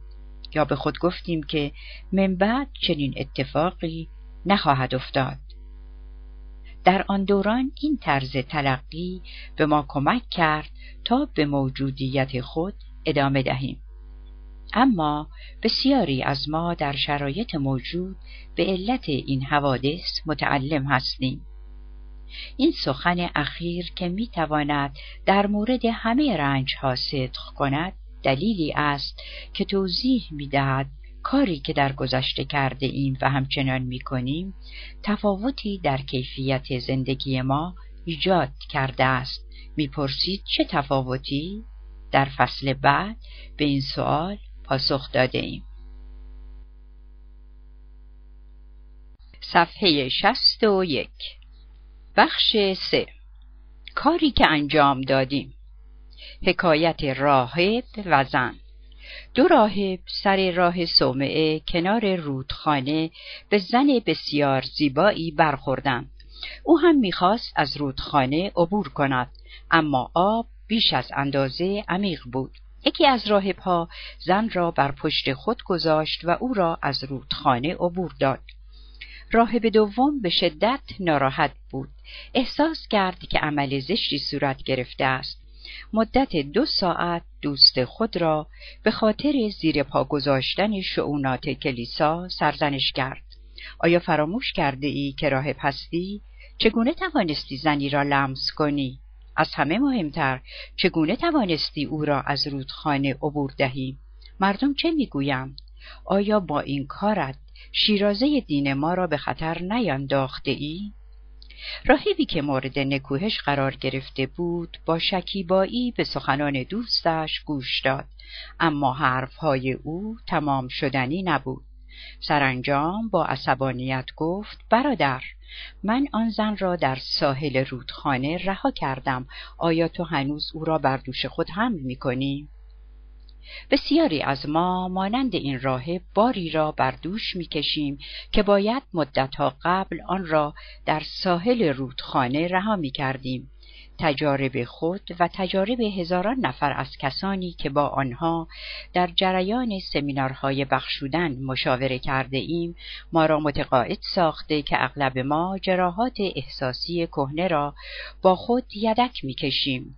A: یا به خود گفتیم که من بعد چنین اتفاقی نخواهد افتاد. در آن دوران این طرز تلقی به ما کمک کرد تا به موجودیت خود ادامه دهیم. اما بسیاری از ما در شرایط موجود به علت این حوادث متعلم هستیم. این سخن اخیر که می تواند در مورد همه رنج ها صدق کند دلیلی است که توضیح می دهد کاری که در گذشته کرده ایم و همچنان می کنیم تفاوتی در کیفیت زندگی ما ایجاد کرده است. می‌پرسید چه تفاوتی؟ در فصل بعد به این سوال پاسخ داده ایم. صفحه شست و یک. بخش سه. کاری که انجام دادیم. حکایت راهب و زن. دو راهب سر راه صومعه کنار رودخانه به زن بسیار زیبایی برخوردند. او هم می‌خواست از رودخانه عبور کند اما آب بیش از اندازه عمیق بود. یکی از راهبها زن را بر پشت خود گذاشت و او را از رودخانه عبور داد. راهب دوم به شدت ناراحت بود. احساس کرد که عمل زشتی صورت گرفته است. مدت دو ساعت دوست خود را به خاطر زیر پا گذاشتن شعونات کلیسا سرزنش کرد. آیا فراموش کرده ای که راهب هستی؟ چگونه توانستی زنی را لمس کنی؟ از همه مهمتر. چگونه توانستی او را از رودخانه عبور دهی؟ مردم چه می‌گویند؟ آیا با این کارت شیرازه دین ما را به خطر نینداخته ای؟ راهبی که مورد نکوهش قرار گرفته بود با شکیبایی به سخنان دوستش گوش داد. اما حرفهای او تمام شدنی نبود. سرانجام با عصبانیت گفت برادر من آن زن را در ساحل رودخانه رها کردم آیا تو هنوز او را بر دوش خود حمل می کنی؟ بسیاری از ما مانند این راهب باری را بر دوش می‌کشیم که باید مدتها قبل آن را در ساحل رودخانه رها می کردیم تجارب خود و تجارب هزاران نفر از کسانی که با آنها در جریان سمینارهای بخشودن مشاوره کرده ایم ما را متقاعد ساخته که اغلب ما جراحات احساسی کهنه را با خود یدک می‌کشیم.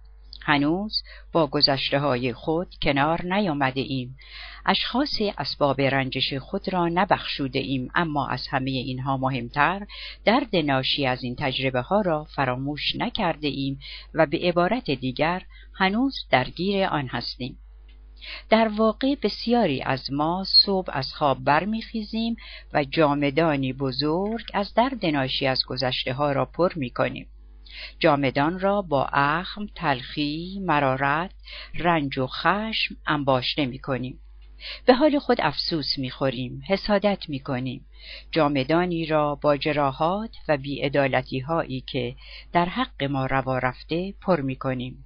A: هنوز با گذشته های خود کنار نیامده ایم اشخاص اسباب رنجش خود را نبخشوده ایم اما از همه اینها مهمتر درد ناشی از این تجربه ها را فراموش نکرده ایم و به عبارت دیگر هنوز درگیر آن هستیم در واقع بسیاری از ما صبح از خواب برمیخیزیم و جامدانی بزرگ از درد ناشی از گذشته ها را پر می کنیم. جامدان را با اخم، تلخی، مرارت، رنج و خشم انباشته می کنیم. به حال خود افسوس می خوریم، حسادت می کنیم. جامدانی را با جراحات و بیعدالتی هایی که در حق ما روا رفته پر می کنیم.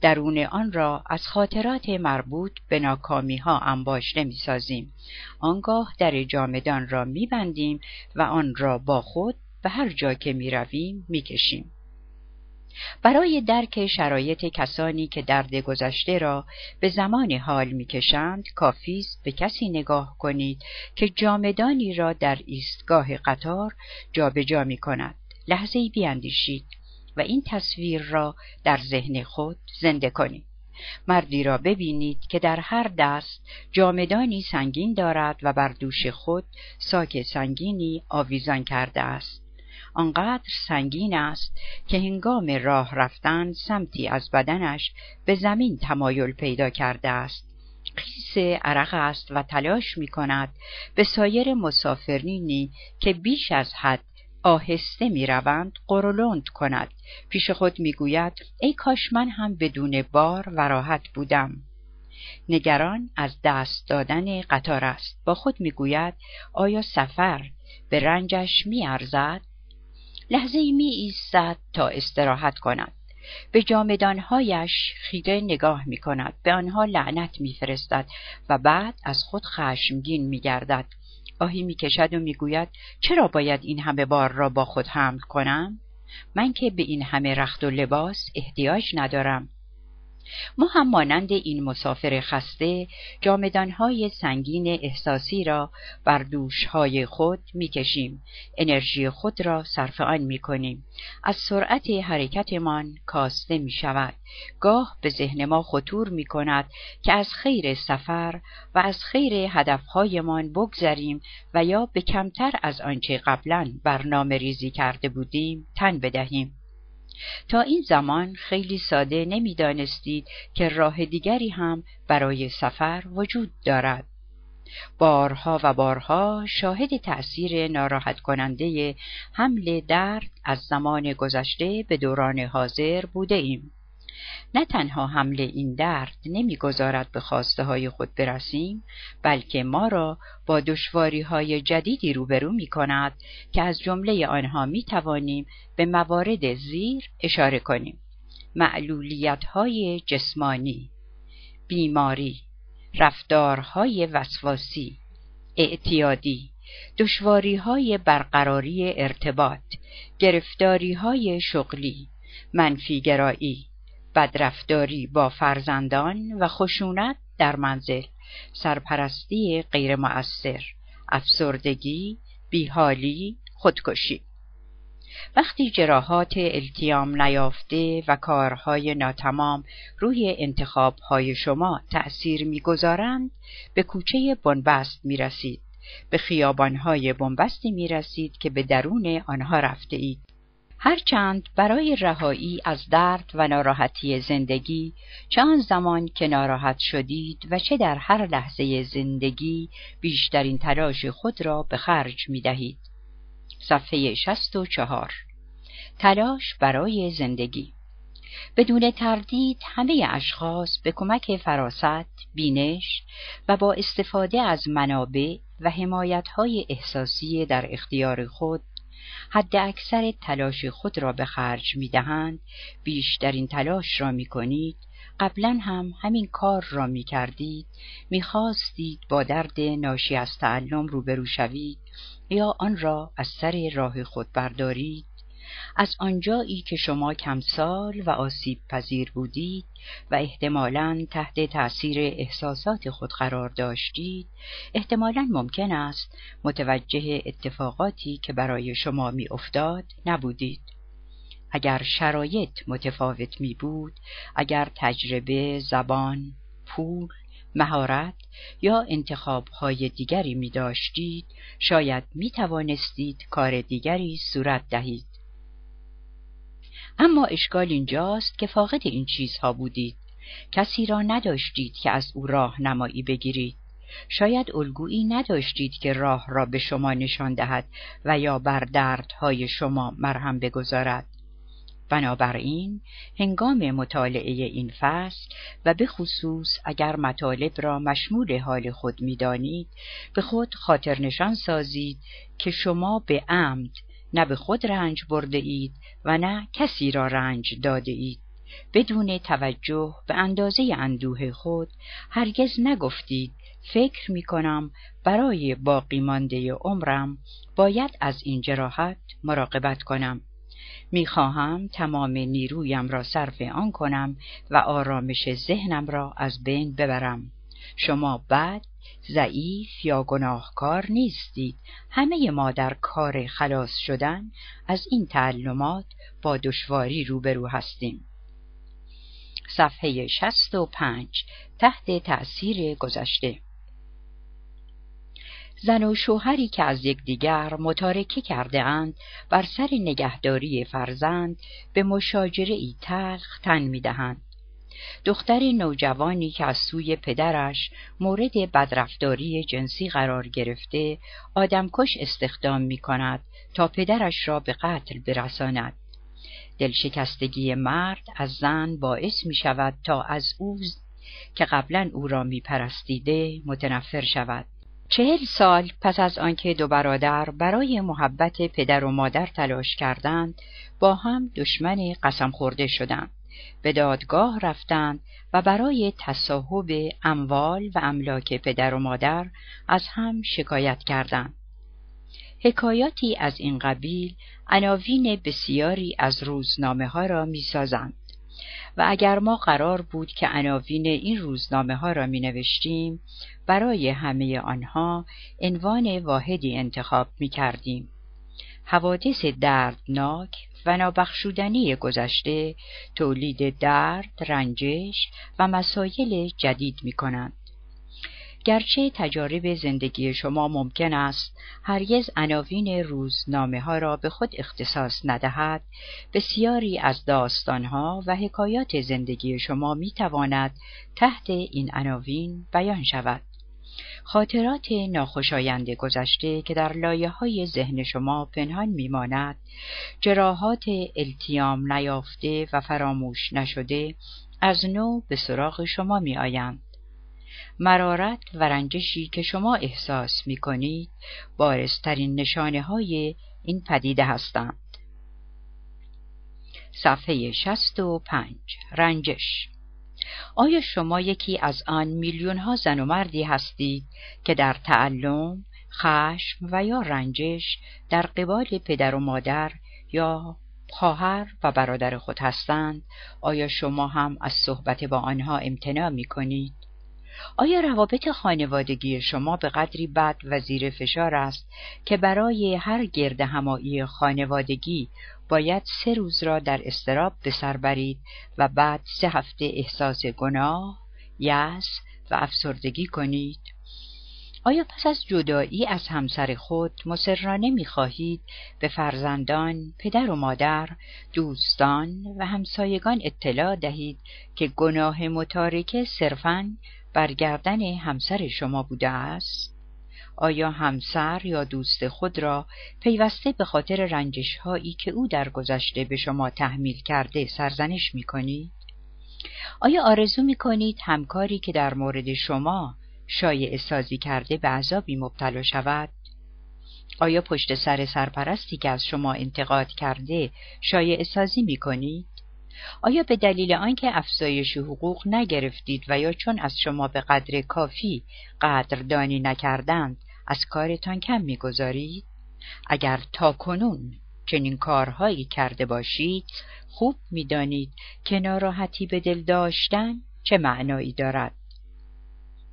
A: درون آن را از خاطرات مربوط به ناکامی ها انباشته می سازیم. آنگاه در جامدان را می بندیم و آن را با خود به هر جا که می رویم می کشیم. برای درک شرایط کسانی که درد گذشته را به زمان حال می‌کشند کافی است به کسی نگاه کنید که جامدانی را در ایستگاه قطار جابجا می کند لحظه بیاندیشید و این تصویر را در ذهن خود زنده کنید. مردی را ببینید که در هر دست جامدانی سنگین دارد و بر دوش خود ساک سنگینی آویزان کرده است. آنقدر سنگین است که هنگام راه رفتن سمتی از بدنش به زمین تمایل پیدا کرده است. خیس عرق است و تلاش می کند به سایر مسافرینی که بیش از حد آهسته می روند قرولند کند. پیش خود می گوید ای کاش من هم بدون بار و راحت بودم. نگران از دست دادن قطار است. با خود می گوید آیا سفر به رنجش می ارزد؟ لحظه می ایستد تا استراحت کند. به جامدانهایش خیره نگاه می کند به آنها لعنت می فرستد و بعد از خود خشمگین می گردد آهی می کشد و می گوید چرا باید این همه بار را با خود حمل کنم؟ من که به این همه رخت و لباس احتیاج ندارم. ما هم مانند این مسافر خسته جامدانهای سنگین احساسی را بر دوشهای خود می‌کشیم. انرژی خود را صرف آن می‌کنیم. از سرعت حرکتمان کاسته می شود گاه به ذهن ما خطور می کند که از خیر سفر و از خیر هدفهایمان بگذریم و یا به کمتر از آنچه قبلا برنامه ریزی کرده بودیم تن بدهیم. تا این زمان خیلی ساده نمی‌دانستید که راه دیگری هم برای سفر وجود دارد. بارها و بارها شاهد تأثیر ناراحت کننده حمل درد از زمان گذشته به دوران حاضر بوده ایم. نه تنها حمله این درد نمی‌گذارد به خواسته های خود برسیم بلکه ما را با دشواری های جدیدی روبرو می کند که از جمله آنها می توانیم به موارد زیر اشاره کنیم. معلولیت های جسمانی بیماری رفتارهای وسواسی اعتیادی دشواری های برقراری ارتباط گرفتاری های شغلی منفیگرایی بدرفتاری با فرزندان و خشونت در منزل. سرپرستی غیر مؤثر افسردگی بیحالی خودکشی. وقتی جراحات التیام نیافته و کارهای ناتمام روی انتخابهای شما تأثیر می‌گذارند به کوچه بنبست می رسید به خیابانهای بنبستی می رسید که به درون آنها رفته اید هرچند برای رهایی از درد و ناراحتی زندگی آن زمان که ناراحت شدید و چه در هر لحظه زندگی بیشترین تلاش خود را به خرج می دهید. صفحه 64 تلاش برای زندگی بدون تردید همه اشخاص به کمک فراست، بینش و با استفاده از منابع و حمایتهای احساسی در اختیار خود حد اکثر تلاش خود را به خرج می دهند بیشترین تلاش را می کنید قبلا هم همین کار را می کردید می خواستید با درد ناشی از تعلم روبرو شوید یا آن را از سر راه خود بردارید. از آنجایی که شما کمسال و آسیب پذیر بودید و احتمالا تحت تأثیر احساسات خود قرار داشتید احتمالا ممکن است متوجه اتفاقاتی که برای شما می افتاد نبودید. اگر شرایط متفاوت می بود اگر تجربه زبان پول مهارت یا های دیگری می داشتید شاید می توانستید کار دیگری صورت دهید. اما اشکال اینجاست که فاقد این چیزها بودید. کسی را نداشتید که از او راه نمایی بگیرید. شاید الگویی نداشتید که راه را به شما نشان دهد و یا بر دردهای شما مرهم بگذارد. بنابراین هنگام مطالعه این فصل و به خصوص اگر مطالب را مشمول حال خود می‌دانید به خود خاطر نشان سازید که شما به عمد نه به خود رنج برده اید و نه کسی را رنج داده اید بدون توجه به اندازه اندوه خود هرگز نگفتید فکر می کنم برای باقی مانده عمرم باید از این جراحت مراقبت کنم. می‌خواهم تمام نیرویم را صرف آن کنم و آرامش ذهنم را از بین ببرم. شما بد ضعیف یا گناهکار نیستید. همه ما در کار خلاص شدن از این تعلمات با دشواری روبرو هستیم. صفحه 65 تحت تأثیر گذشته. زن و شوهری که از یکدیگر متارکه کرده اند بر سر نگهداری فرزند به مشاجره ای تلخ تن می‌دهند. دختر نوجوانی که از سوی پدرش مورد بدرفتاری جنسی قرار گرفته آدمکش استخدام می کند تا پدرش را به قتل برساند. دلشکستگی مرد از زن باعث می شود تا از او که قبلا او را می پرستیده متنفر شود. چهل سال پس از آنکه دو برادر برای محبت پدر و مادر تلاش کردند با هم دشمن قسم خورده شدند. به دادگاه رفتند و برای تصاحب اموال و املاک پدر و مادر از هم شکایت کردند حکایاتی از این قبیل عناوین بسیاری از روزنامه ها را می سازند. و اگر ما قرار بود که عناوین این روزنامه ها را می نوشتیم برای همه آنها عنوان واحدی انتخاب می کردیم. حوادث دردناک و نابخشودنی گذشته تولید درد، رنجش و مسایل جدید می کنند. گرچه تجارب زندگی شما ممکن است هرگز عناوین روزنامه ها را به خود اختصاص ندهد بسیاری از داستانها و حکایات زندگی شما می تواند تحت این عناوین بیان شود خاطرات ناخوشایند گذشته که در لایه های ذهن شما پنهان میماند جراحات التیام نیافته و فراموش نشده از نو به سراغ شما می آیند. مرارت و رنجشی که شما احساس می کنید بارسترین نشانه های این پدیده هستند. صفحه 65 رنجش آیا شما یکی از آن میلیون ها زن و مردی هستید که در تعلم، خشم و یا رنجش در قبال پدر و مادر یا خواهر و برادر خود هستند آیا شما هم از صحبت با آنها امتناع می کنید؟ آیا روابط خانوادگی شما به قدری بد و زیر فشار است که برای هر گرد همایی خانوادگی باید سه روز را در استراب به سر برید و بعد سه هفته احساس گناه، یأس و افسردگی کنید؟ آیا پس از جدایی از همسر خود مسررانه می‌خواهید به فرزندان، پدر و مادر، دوستان و همسایگان اطلاع دهید که گناه متارکه صرفاً برگردن همسر شما بوده است؟ آیا همسر یا دوست خود را پیوسته به خاطر رنجش هایی که او در گذشته به شما تحمیل کرده سرزنش می کنید؟ آیا آرزو می کنید همکاری که در مورد شما شایع سازی کرده به عذابی مبتلا شود؟ آیا پشت سر سرپرستی که از شما انتقاد کرده شایع سازی می کنید؟ آیا به دلیل آنکه افزایش حقوق نگرفتید و یا چون از شما به قدر کافی قدردانی نکردند از کارتان کم می‌گذارید؟ اگر تا کنون چنین کارهایی کرده باشید خوب می‌دانید که ناراحتی به دل داشتن چه معنایی دارد.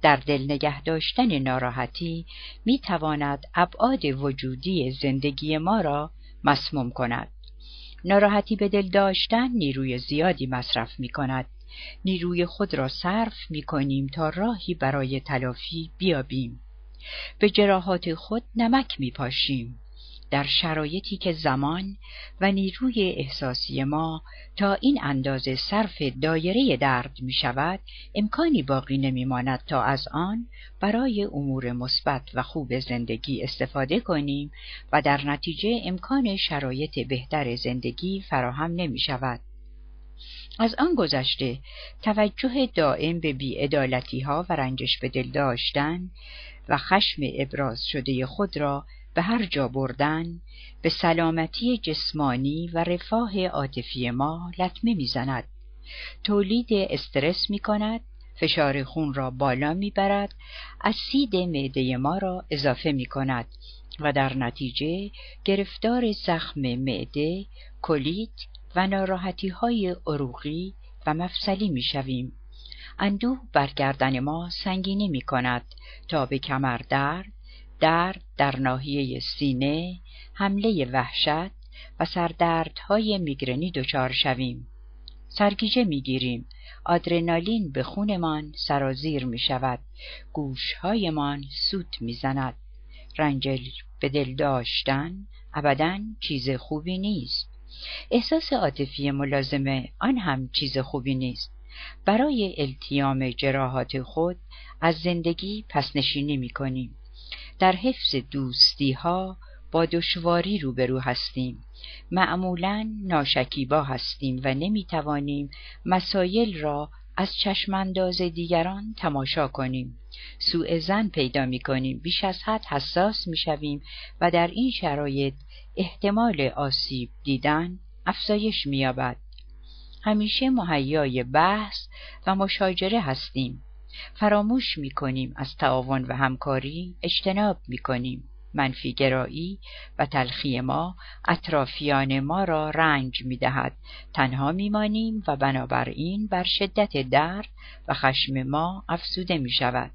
A: در دل نگه داشتن ناراحتی می تواند ابعاد وجودی زندگی ما را مسموم کند. ناراحتی به دل داشتن نیروی زیادی مصرف می کند. نیروی خود را صرف می کنیم تا راهی برای تلافی بیابیم. به جراحات خود نمک می پاشیم. در شرایطی که زمان و نیروی احساسی ما تا این اندازه صرف دایره درد می شود امکانی باقی نمی ماند تا از آن برای امور مثبت و خوب زندگی استفاده کنیم و در نتیجه امکان شرایط بهتر زندگی فراهم نمی شود. از آن گذشته توجه دائم به بیعدالتی ها و رنجش به دل داشتن و خشم ابراز شده خود را به هر جا بردن به سلامتی جسمانی و رفاه عاطفی ما لطمه می‌زند تولید استرس می کند فشار خون را بالا می‌برد اسید معده ما را اضافه می کند و در نتیجه گرفتار زخم معده، کلیت و ناراحتی های عروقی و مفصلی می شویم. اندوه برگردن ما سنگینی می کند تا به کمر درد، درد در ناحیه سینه، حمله وحشت و سردردهای میگرنی دچار شویم. سرگیجه می‌گیریم، آدرنالین به خونمان سرازیر می شود، گوشهایمان سوت می‌زند. رنجل به دل داشتن ابدا چیز خوبی نیست. احساس عاطفی ملازمه آن هم چیز خوبی نیست. برای التیام جراحات خود از زندگی پسنشینی می کنیم. در حفظ دوستی ها با دشواری روبرو هستیم. معمولا ناشکیبا هستیم و نمی‌توانیم مسایل را از چشمانداز دیگران تماشا کنیم. سوء زن پیدا می کنیم بیش از حد حساس می شویم و در این شرایط احتمال آسیب دیدن افزایش می یابد همیشه مهیای بحث و مشاجره هستیم. فراموش می کنیم از تعاون و همکاری اجتناب می کنیم. منفیگرایی و تلخی ما اطرافیان ما را رنج می دهد. تنها می مانیم و بنابراین بر شدت درد و خشم ما افزوده می شود.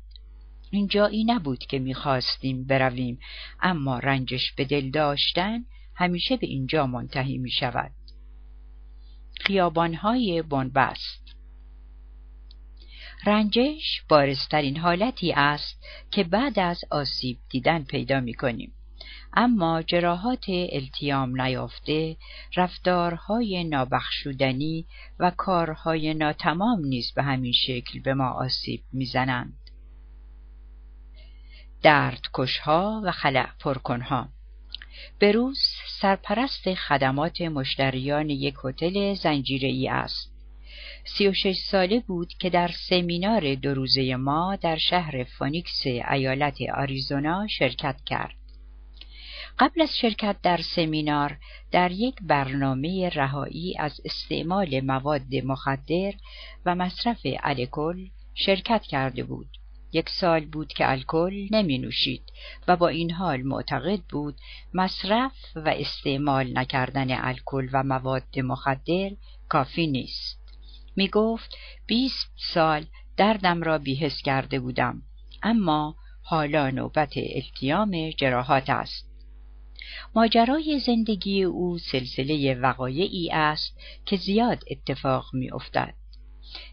A: این جایی نبود که می خواستیم برویم اما رنجش به دل داشتن همیشه به اینجا منتهی می شود. خیابانهای بنبست رنجش بارسترین حالتی است که بعد از آسیب دیدن پیدا می کنیم. اما جراحات التیام نیافته، رفتارهای نابخشودنی و کارهای ناتمام نیز به همین شکل به ما آسیب می‌زنند. دردکشها و خلع پرکنها بروس سرپرست خدمات مشتریان یک هتل زنجیره‌ای است. سی و شش ساله بود که در سمینار دو روزه ما در شهر فونیکس ایالت آریزونا شرکت کرد. قبل از شرکت در سمینار در یک برنامه رهایی از استعمال مواد مخدر و مصرف الکل شرکت کرده بود. یک سال بود که الکل نمی نوشید و با این حال معتقد بود مصرف و استعمال نکردن الکل و مواد مخدر کافی نیست. می گفت بیست سال دردم را بیهس کرده بودم اما حالا نوبت التیام جراحات است ماجرای زندگی او سلسله وقایعی است که زیاد اتفاق می افتد.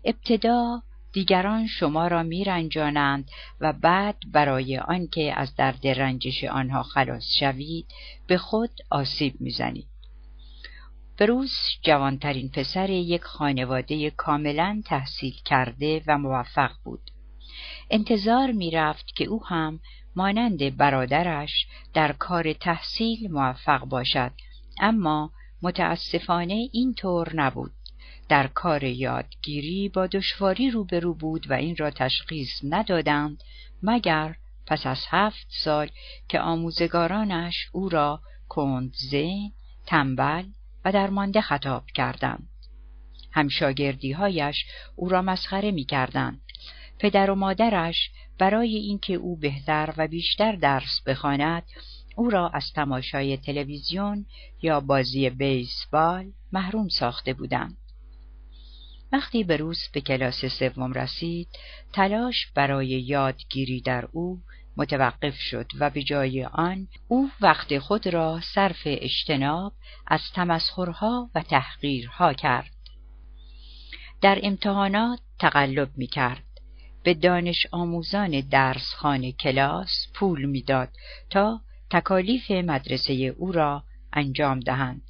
A: ابتدا دیگران شما را می رنجانند و بعد برای آنکه از درد رنجش آنها خلاص شوید به خود آسیب می‌زنید. بروس جوانترین پسر یک خانواده کاملا تحصیل کرده و موفق بود. انتظار می رفت که او هم مانند برادرش در کار تحصیل موفق باشد اما متاسفانه اینطور نبود. در کار یادگیری با دشواری روبرو بود و این را تشخیص ندادند مگر پس از هفت سال که آموزگارانش او را کندزه، تنبل و درمانده خطاب کردند. همشاگردی هایش او را مسخره می کردند. پدر و مادرش برای اینکه او بهتر و بیشتر درس بخواند او را از تماشای تلویزیون یا بازی بیسبال محروم ساخته بودند. وقتی بروس به کلاس سوم رسید تلاش برای یادگیری در او متوقف شد و به جای آن او وقت خود را صرف اجتناب از تمسخرها و تحقیرها کرد. در امتحانات تقلب می کرد. به دانش آموزان درسخانه کلاس پول می‌داد تا تکالیف مدرسه او را انجام دهند.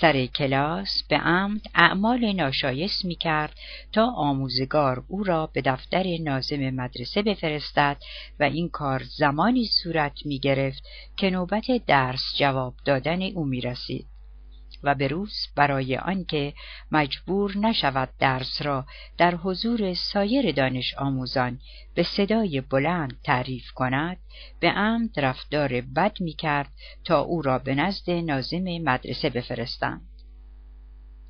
A: سر کلاس به عمد اعمال ناشایست می کرد تا آموزگار او را به دفتر نازم مدرسه بفرستد و این کار زمانی صورت می گرفت که نوبت درس جواب دادن او می رسید. و به روز برای آنکه مجبور نشود درس را در حضور سایر دانش آموزان به صدای بلند تعریف کند به عمد رفتار بد می کرد تا او را به نزد نازم مدرسه بفرستند.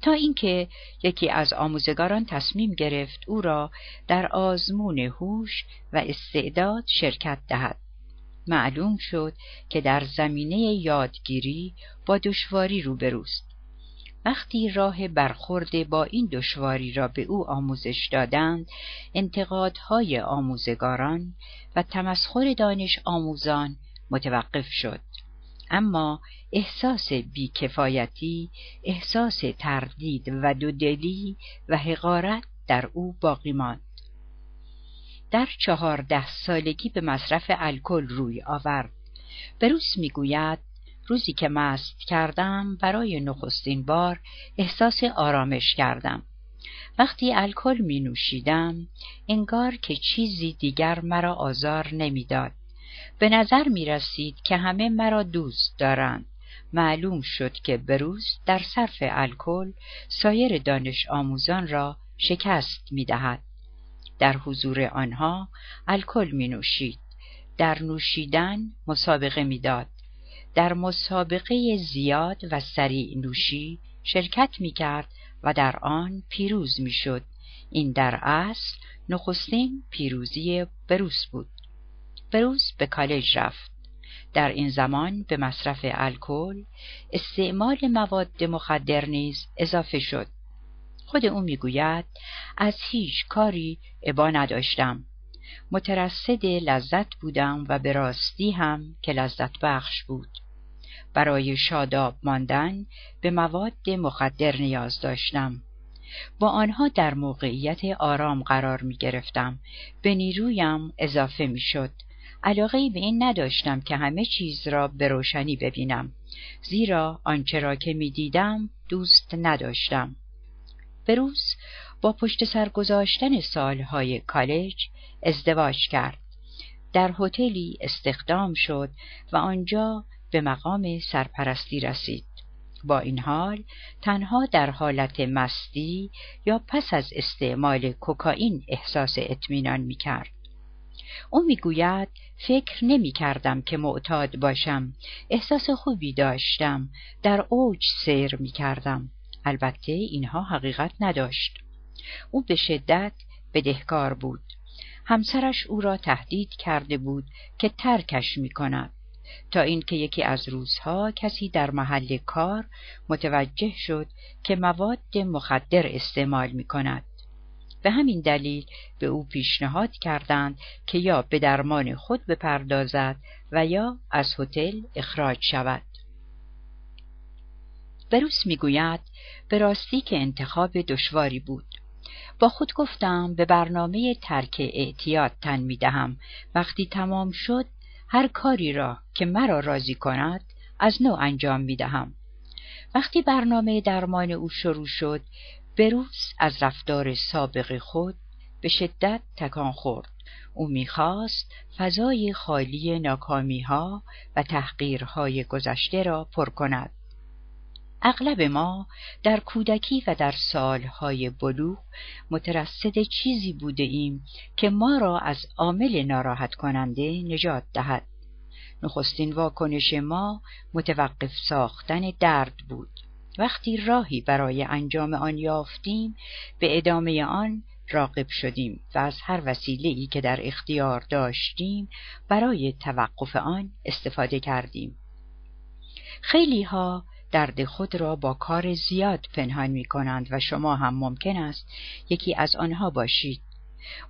A: تا اینکه یکی از آموزگاران تصمیم گرفت او را در آزمون هوش و استعداد شرکت دهد. معلوم شد که در زمینه یادگیری با دشواری روبروست. وقتی راه برخورد با این دشواری را به او آموزش دادند انتقادهای آموزگاران و تمسخر دانش آموزان متوقف شد اما احساس بیکفایتی احساس تردید و دودلی و حقارت در او باقی ماند در چهارده سالگی به مصرف الکل روی آورد بروس می‌گوید روزی که مست کردم برای نخستین بار احساس آرامش کردم وقتی الکل می نوشیدم انگار که چیزی دیگر مرا آزار نمی‌داد. به نظر می رسید که همه مرا دوست دارند معلوم شد که بروز در صرف الکل سایر دانش آموزان را شکست می دهد. در حضور آنها الکل می نوشید. در نوشیدن مسابقه می‌داد. در مسابقه زیاد و سریع نوشی شرکت می کرد و در آن پیروز می شد. این در اصل نخستین پیروزی بروس بود. بروس به کالج رفت. در این زمان به مصرف الکل استعمال مواد مخدر نیز اضافه شد. خود او می‌گوید از هیچ کاری عبا نداشتم. مترصد لذت بودم و به راستی هم که لذت بخش بود. برای شاداب ماندن به مواد مخدر نیاز داشتم. با آنها در موقعیت آرام قرار می گرفتم. به نیرویم اضافه می شد. علاقه به این نداشتم که همه چیز را به روشنی ببینم. زیرا آنچه را که می دیدم دوست نداشتم. بروس با پشت سر گذاشتن سالهای کالج ازدواج کرد. در هتلی استخدام شد و آنجا به مقام سرپرستی رسید. با این حال تنها در حالت مستی یا پس از استعمال کوکائین احساس اطمینان می کرد. او می‌گوید فکر نمی کردم که معتاد باشم احساس خوبی داشتم در اوج سیر می کردم البته اینها حقیقت نداشت او به شدت بدهکار بود همسرش او را تهدید کرده بود که ترکش می کند تا اینکه یکی از روزها کسی در محل کار متوجه شد که مواد مخدر استعمال می کند. به همین دلیل به او پیشنهاد کردند که یا به درمان خود بپردازد و یا از هتل اخراج شود. بروس می‌گوید به راستی که انتخاب دشواری بود. با خود گفتم به برنامه ترک اعتیاد تن می دهم. وقتی تمام شد هر کاری را که مرا راضی کند از نو انجام می دهم. وقتی برنامه درمان او شروع شد بروز از رفتار سابق خود به شدت تکان خورد. او می‌خواست فضای خالی ناکامی ها و تحقیرهای گذشته را پر کند. اغلب ما در کودکی و در سالهای بلوغ مترصد چیزی بوده ایم که ما را از عامل ناراحت کننده نجات دهد. نخستین واکنش ما متوقف ساختن درد بود. وقتی راهی برای انجام آن یافتیم به ادامه آن راقب شدیم و از هر وسیله ای که در اختیار داشتیم برای توقف آن استفاده کردیم. خیلی ها درد خود را با کار زیاد پنهان می کنند و شما هم ممکن است یکی از آنها باشید.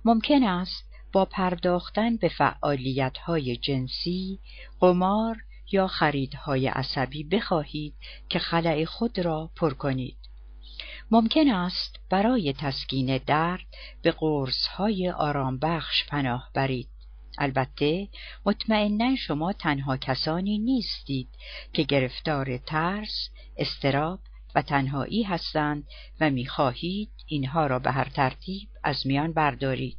A: ممکن است با پرداختن به فعالیت های جنسی، قمار یا خریدهای عصبی بخواهید که خلع خود را پر کنید. ممکن است برای تسکین درد به قرص های آرام بخش پناه برید. البته مطمئنا شما تنها کسانی نیستید که گرفتار ترس، استراب و تنهایی هستند و می‌خواهید اینها را به هر ترتیب از میان بردارید.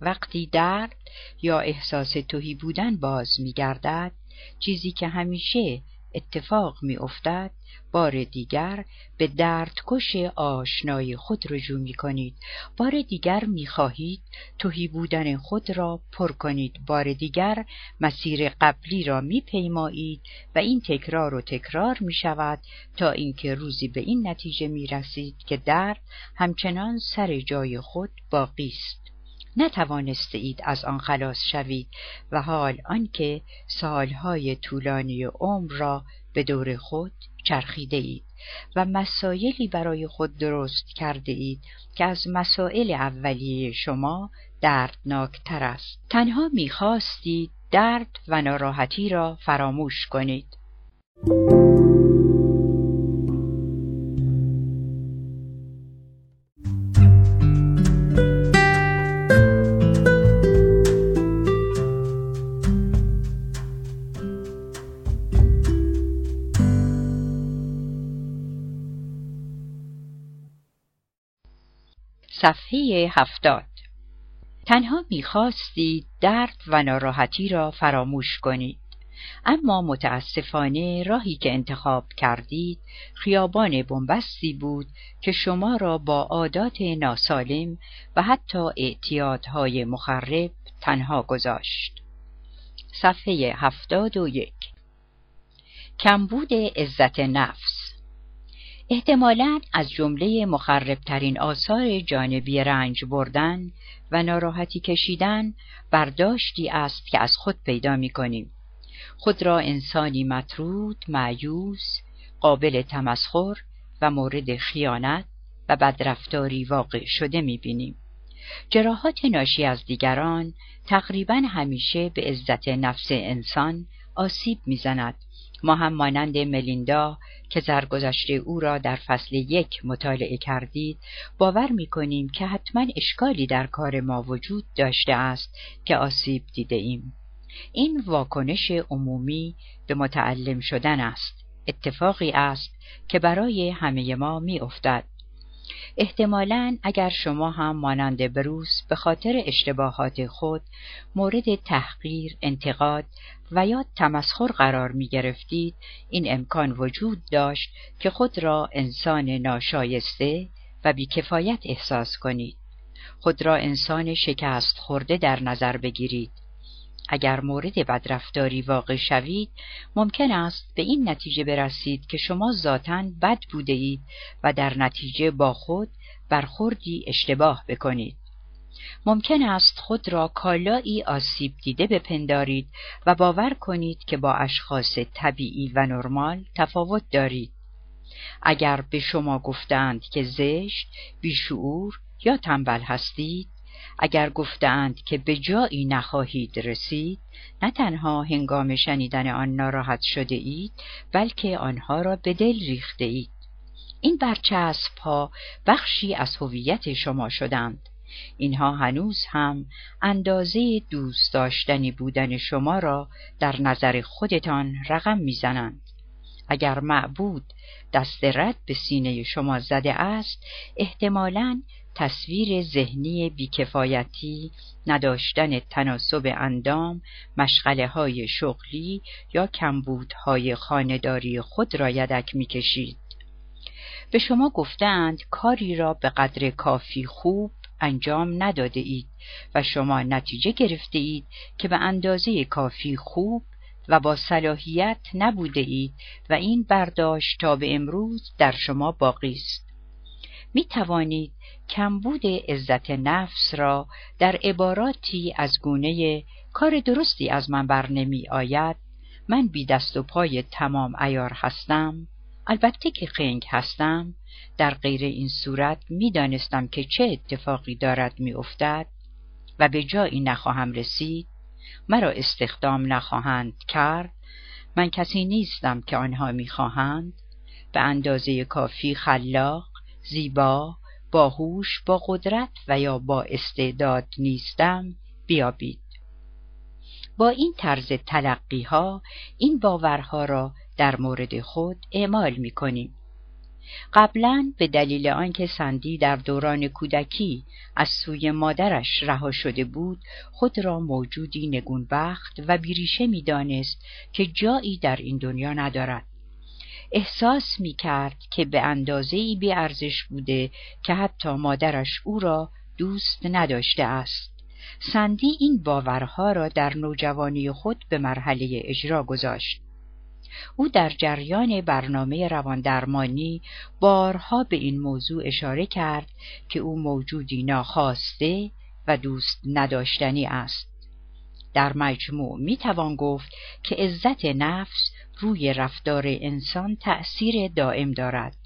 A: وقتی درد یا احساس توهی بودن باز میگردد چیزی که همیشه اتفاق می افتد بار دیگر به دردکش آشنای خود رجوع می کنید بار دیگر می خواهید توهی بودن خود را پر کنید. بار دیگر مسیر قبلی را می پیمایید و این تکرار و تکرار می شود تا اینکه روزی به این نتیجه می رسید که درد همچنان سر جای خود باقی است. نتوانسته اید از آن خلاص شوید و حال آنکه سالهای طولانی عمر را به دور خود چرخیده اید و مسایلی برای خود درست کرده اید که از مسائل اولیه شما دردناکتر است. تنها می‌خواستید درد و ناراحتی را فراموش کنید. صفحه هفتاد. تنها می‌خواستید درد و ناراحتی را فراموش کنید. اما متاسفانه راهی که انتخاب کردید خیابان بنبستی بود که شما را با عادات ناسالم و حتی اعتیادهای مخرب تنها گذاشت. صفحه هفتاد و یک. کمبود عزت نفس. احتمالا از جمله مخربترین آثار جانبی رنج بردن و ناراحتی کشیدن برداشتی است که از خود پیدا می کنیم. خود را انسانی مطرود، معیوس، قابل تمسخر و مورد خیانت و بدرفتاری واقع شده می بینیم. جراحات ناشی از دیگران تقریبا همیشه به عزت نفس انسان آسیب می‌زند ما هم مانند ملیندا که زرگذشته او را در فصل یک مطالعه کردید باور می کنیم که حتما اشکالی در کار ما وجود داشته است که آسیب دیده ایم. این واکنش عمومی به متعلم شدن است. اتفاقی است که برای همه ما می افتد. احتمالا اگر شما هم مانند بروس به خاطر اشتباهات خود مورد تحقیر، انتقاد و یا تمسخر قرار می گرفتید این امکان وجود داشت که خود را انسان ناشایسته و بیکفایت احساس کنید. خود را انسان شکست خورده در نظر بگیرید. اگر مورد بدرفتاری واقع شوید ممکن است به این نتیجه برسید که شما ذاتا بد بوده اید و در نتیجه با خود برخوردی اشتباه بکنید. ممکن است خود را کالایی آسیب دیده بپندارید و باور کنید که با اشخاص طبیعی و نرمال تفاوت دارید. اگر به شما گفتند که زشت، بیشعور یا تنبل هستید، اگر گفتند که به جایی نخواهید رسید نه تنها هنگام شنیدن آن ناراحت شده اید بلکه آنها را به دل ریخته اید. این برچسب ها بخشی از هویت شما شدند. اینها هنوز هم اندازه دوست داشتنی بودن شما را در نظر خودتان رقم می‌زنند. اگر معبود دست رد به سینه شما زده است احتمالاً تصویر ذهنی بیکفایتی، نداشتن تناسب اندام، مشغله های شغلی یا کمبودهای خانداری خود را یدک می‌کشید. به شما گفتند کاری را به قدر کافی خوب انجام نداده اید و شما نتیجه گرفته اید که به اندازه کافی خوب و با صلاحیت نبوده اید و این برداشت تا به امروز در شما باقی است. می توانید کمبود عزت نفس را در عباراتی از گونه کار درستی از من بر نمی آید. من بی دست و پای تمام ایار هستم. البته که خنگ هستم. در غیر این صورت می دانستم که چه اتفاقی دارد می افتد و به جایی نخواهم رسید. مرا استخدام نخواهند کرد. من کسی نیستم که آنها می‌خواهند. به اندازه کافی خلاق زیبا باهوش با قدرت و یا با استعداد نیستم بیابید با این طرز تلقی ها این باورها را در مورد خود اعمال می کنیم. قبلا به دلیل آنکه سندی در دوران کودکی از سوی مادرش رها شده بود خود را موجودی نگونبخت و بیریشه می‌دانست که جایی در این دنیا ندارد احساس می کرد که به اندازه ای بی ارزش بوده که حتی مادرش او را دوست نداشته است. سندی این باورها را در نوجوانی خود به مرحله اجرا گذاشت. او در جریان برنامه رواندرمانی بارها به این موضوع اشاره کرد که او موجودی ناخواسته و دوست نداشتنی است. در مجموع می توان گفت که عزت نفس روی رفتار انسان تأثیر دائم دارد.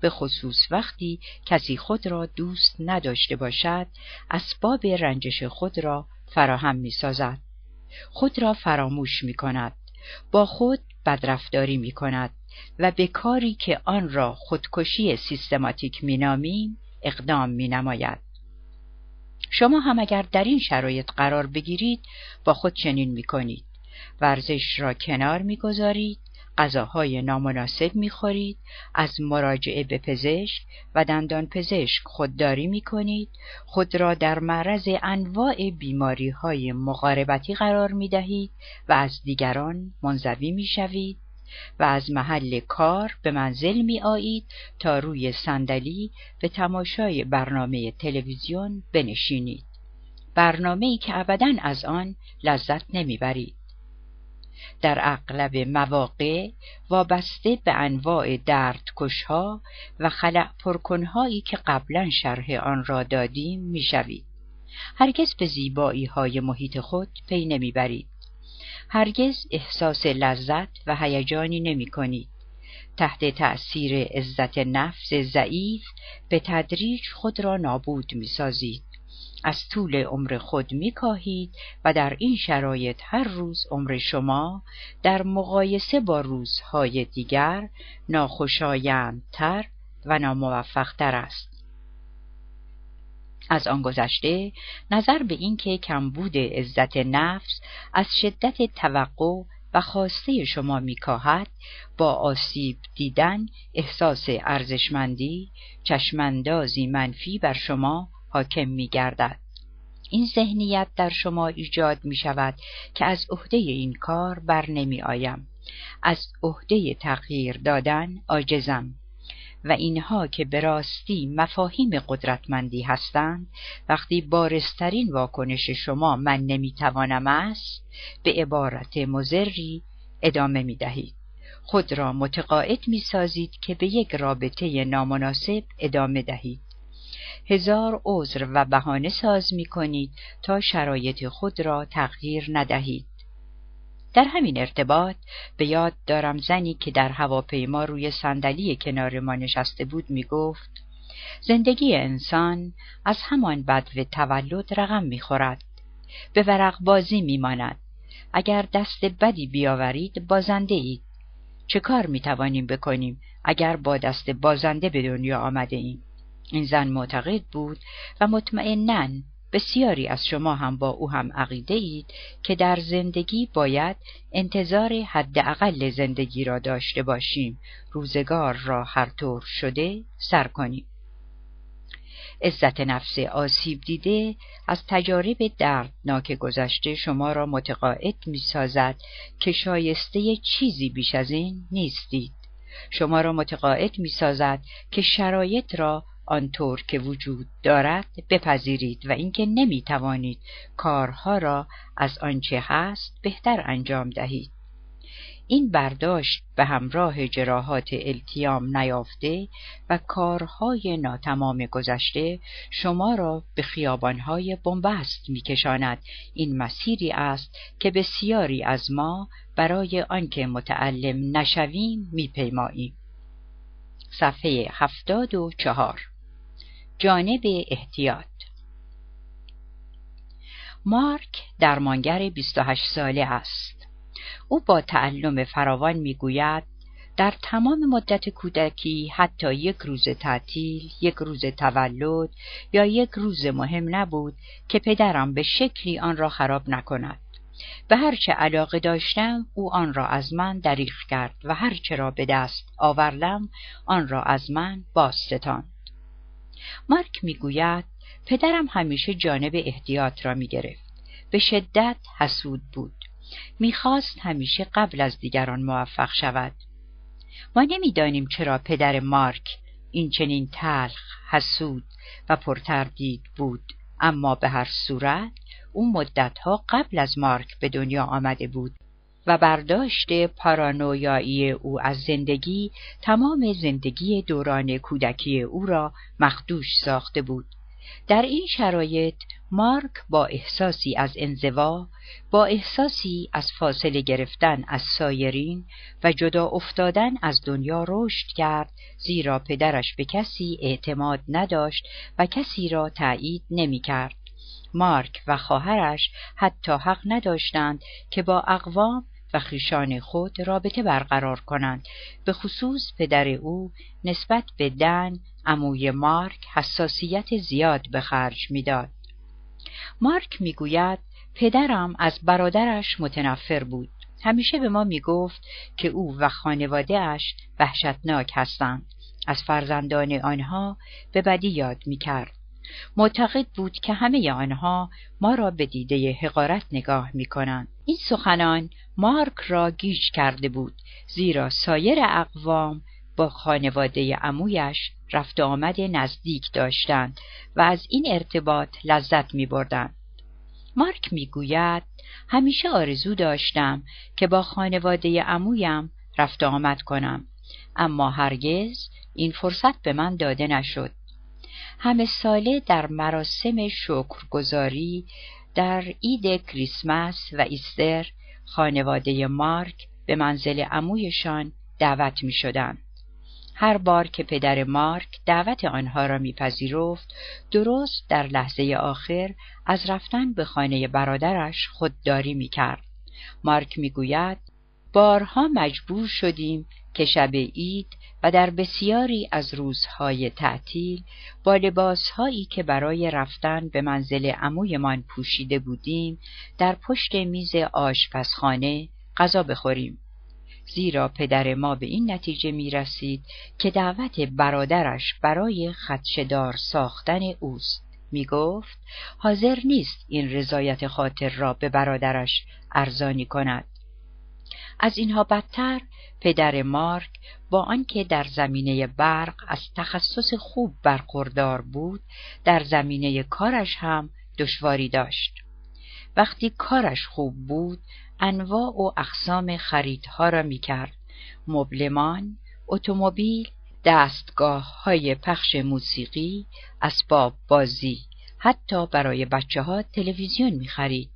A: به خصوص وقتی کسی خود را دوست نداشته باشد اسباب رنجش خود را فراهم می سازد. خود را فراموش می کند. با خود بدرفتاری می کند و به کاری که آن را خودکشی سیستماتیک می نامیم اقدام می نماید. شما هم اگر در این شرایط قرار بگیرید با خود چنین می کنید. ورزش را کنار می‌گذارید غذاهای نامناسب می‌خورید از مراجعه به پزشک و دندان پزشک خودداری می‌کنید. خود را در معرض انواع بیماری های مقاربتی قرار می دهید و از دیگران منزوی می شوید و از محل کار به منزل می آیید تا روی صندلی به تماشای برنامه تلویزیون بنشینید. برنامه ای که ابدا از آن لذت نمی‌برید. در اغلب مواقع وابسته به انواع دردکشها و خلع پرکنهایی که قبلا شرح آن را دادیم می‌شوید هرگز به زیبایی های محیط خود پی نمی‌برید هرگز احساس لذت و هیجانی نمی کنید. تحت تأثیر عزت نفس ضعیف به تدریج خود را نابود می سازید. از طول عمر خود می کاهید و در این شرایط هر روز عمر شما در مقایسه با روزهای دیگر ناخوشایندتر و ناموفقتر است. از آن گذشته نظر به اینکه کمبود عزت نفس از شدت توقع و خواسته شما میکاهد با آسیب دیدن احساس ارزشمندی چشماندازی منفی بر شما حاکم می گردد. این ذهنیت در شما ایجاد می شود که از عهده این کار بر نمی آیم. از عهده تغییر دادن عاجزم و اینها که به راستی مفاهیم قدرتمندی هستند وقتی بارسترین واکنش شما من نمی‌توانم است به عبارت مزری ادامه می دهید. خود را متقاعد می سازید که به یک رابطه نامناسب ادامه دهید. هزار عذر و بهانه ساز می کنید تا شرایط خود را تغییر ندهید. در همین ارتباط به یاد دارم زنی که در هواپیما روی صندلی کنار ما نشسته بود می گفت زندگی انسان از همان بدو تولد رقم می خورد. به ورق بازی می ماند. اگر دست بدی بیاورید بازنده اید. چه کار می توانیم بکنیم اگر با دست بازنده به دنیا آمده ایم؟ این زن معتقد بود و مطمئنا بسیاری از شما هم با او هم عقیده اید که در زندگی باید انتظار حداقل زندگی را داشته باشیم. روزگار را هر طور شده سر کنیم. عزت نفس آسیب دیده از تجارب دردناک گذشته شما را متقاعد می سازد که شایسته چیزی بیش از این نیستید. شما را متقاعد می سازد که شرایط را آنطور که وجود دارد بپذیرید و اینکه نمی توانید کارها را از آنچه هست بهتر انجام دهید. این برداشت به همراه جراحات التیام نیافته و کارهای ناتمام گذشته شما را به خیابانهای بنبست میکشاند. این مسیری است که بسیاری از ما برای آنکه متعلم نشویم میپیماییم. صفحه هفتاد و چهار. جانب احتیاط مارک درمانگر 28 ساله است. او با تعلم فراوان می‌گوید در تمام مدت کودکی حتی یک روز تعطیل، یک روز تولد یا یک روز مهم نبود که پدرم به شکلی آن را خراب نکند. به هرچه علاقه داشتم او آن را از من دریغ کرد و هرچه را به دست آوردم آن را از من باستتان. مارک می‌گوید پدرم همیشه جانب احتیاط را می‌گرفت. به شدت حسود بود. می‌خواست همیشه قبل از دیگران موفق شود. ما نمی‌دانیم چرا پدر مارک این چنین تلخ، حسود و پرتردید بود اما به هر صورت او مدتها قبل از مارک به دنیا آمده بود و برداشت پارانویایی او از زندگی تمام زندگی دوران کودکی او را مخدوش ساخته بود در این شرایط مارک با احساسی از انزوا با احساسی از فاصله گرفتن از سایرین و جدا افتادن از دنیا رشد کرد زیرا پدرش به کسی اعتماد نداشت و کسی را تایید نمی کرد. مارک و خواهرش حتی حق نداشتند که با اقوام و خیشان خود رابطه برقرار کنند. به خصوص پدر او نسبت به دن عموی مارک حساسیت زیاد به خرج می‌داد. مارک می‌گوید پدرم از برادرش متنفر بود. همیشه به ما می‌گفت که او و خانوادهاش وحشتناک هستند. از فرزندان آنها به بدی یاد می‌کرد. معتقد بود که همه آنها ما را به دیده حقارت نگاه می کنند. این سخنان مارک را گیج کرده بود زیرا سایر اقوام با خانواده عمویش رفت آمد نزدیک داشتند و از این ارتباط لذت می بردند. مارک می گوید همیشه آرزو داشتم که با خانواده عمویم رفت آمد کنم اما هرگز این فرصت به من داده نشد. همه ساله در مراسم شکرگزاری در عید کریسمس و ایستر خانواده مارک به منزل عمویشان دعوت می شدن. هر بار که پدر مارک دعوت آنها را میپذیرفت درست در لحظه آخر از رفتن به خانه برادرش خودداری می‌کرد مارک می‌گوید بارها مجبور شدیم که شب عید و در بسیاری از روزهای تعطیل با لباسهایی که برای رفتن به منزل عمویمان پوشیده بودیم در پشت میز آشپزخانه غذا بخوریم. زیرا پدر ما به این نتیجه می رسید که دعوت برادرش برای خدشدار ساختن اوست. می گفت حاضر نیست این رضایت خاطر را به برادرش ارزانی کند. از اینها بدتر پدر مارک با آنکه در زمینه برق از تخصص خوب برخوردار بود در زمینه کارش هم دشواری داشت. وقتی کارش خوب بود انواع و اقسام خریدها را می کرد مبلمان اتومبیل دستگاه های پخش موسیقی اسباب بازی حتی برای بچه ها تلویزیون می خرید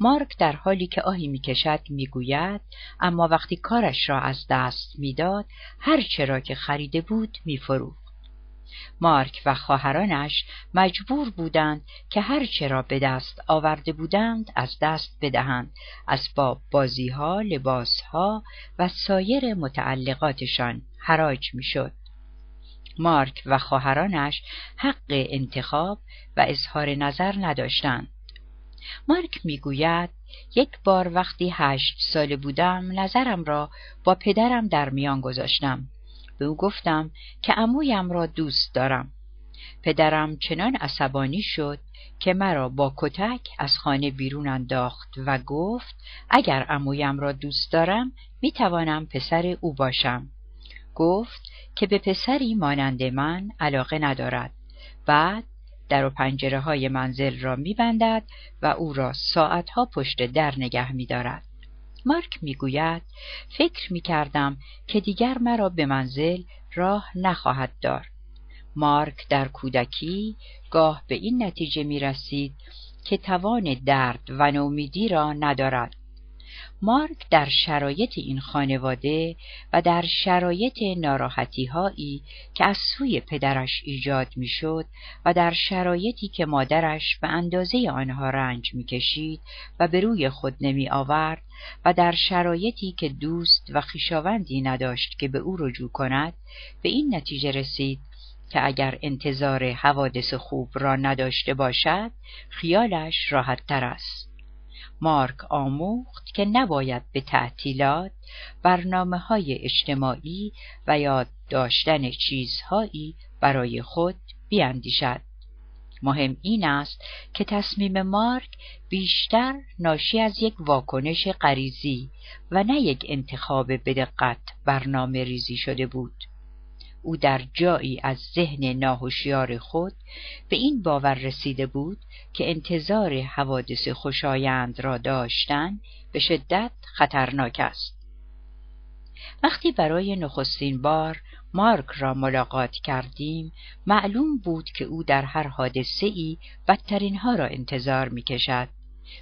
A: مارک در حالی که آهی می‌کشد می‌گوید اما وقتی کارش را از دست می‌داد هر چرا که خریده بود میفروخت. مارک و خواهرانش مجبور بودند که هر چرا به دست آورده بودند از دست بدهند. اسباب بازیها لباسها و سایر متعلقاتشان حراج می‌شد. مارک و خواهرانش حق انتخاب و اظهار نظر نداشتند. مارک می‌گوید یک بار وقتی هشت ساله بودم نظرم را با پدرم در میان گذاشتم. به او گفتم که عمویم را دوست دارم. پدرم چنان عصبانی شد که مرا با کتک از خانه بیرون انداخت و گفت اگر عمویم را دوست دارم می توانم پسر او باشم. گفت که به پسری مانند من علاقه ندارد. بعد در و پنجره های منزل را میبندد و او را ساعتها پشت در نگه میدارد. مارک می‌گوید فکر می‌کردم که دیگر مرا به منزل راه نخواهد دار. مارک در کودکی گاه به این نتیجه می رسید که توان درد و نومیدی را ندارد. مارک در شرایط این خانواده و در شرایط ناراحتی هایی که از سوی پدرش ایجاد می‌شد و در شرایطی که مادرش به اندازه آنها رنج می‌کشید و به روی خود نمی آورد و در شرایطی که دوست و خیشاوندی نداشت که به او رجوع کند به این نتیجه رسید که اگر انتظار حوادث خوب را نداشته باشد خیالش راحت تر است. مارک آموخت که نباید به تعطیلات برنامه های اجتماعی و یاد داشتن چیزهایی برای خود بیاندیشد. مهم این است که تصمیم مارک بیشتر ناشی از یک واکنش غریزی و نه یک انتخاب بدقت برنامه ریزی شده بود. او در جایی از ذهن ناهوشیار خود به این باور رسیده بود که انتظار حوادث خوشایند را داشتن به شدت خطرناک است. وقتی برای نخستین بار مارک را ملاقات کردیم معلوم بود که او در هر حادثه ای بدترین ها را انتظار می کشد.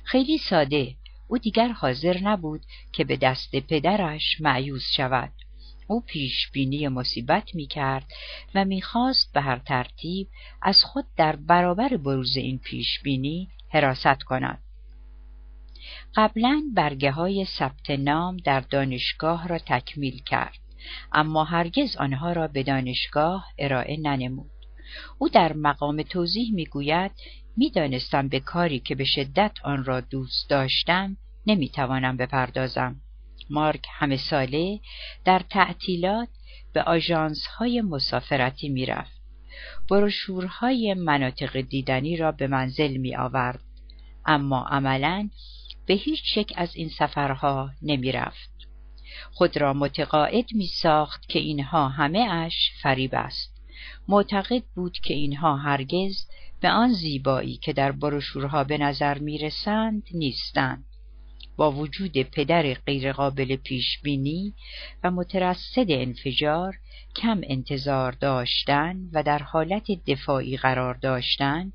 A: خیلی ساده او دیگر حاضر نبود که به دست پدرش معیوز شود. او پیش بینی مصیبت می کرد و می‌خواست به هر ترتیب از خود در برابر بروز این پیش بینی حراست کند. قبلا برگه های ثبت نام در دانشگاه را تکمیل کرد اما هرگز آنها را به دانشگاه ارائه ننمود. او در مقام توضیح می‌گوید می‌دانستم به کاری که به شدت آن را دوست داشتم نمی‌توانم بپردازم. مارک همه ساله در تعطیلات به آژانس های مسافرتی می‌رفت. بروشورهای مناطق دیدنی را به منزل می آورد. اما عملا به هیچ یک از این سفرها نمی رفت. خود را متقاعد می ساخت که اینها همه اش فریب است. معتقد بود که اینها هرگز به آن زیبایی که در بروشورها به نظر می رسند نیستند. با وجود پدر غیرقابل پیش بینی و مترصد انفجار کم انتظار داشتن و در حالت دفاعی قرار داشتن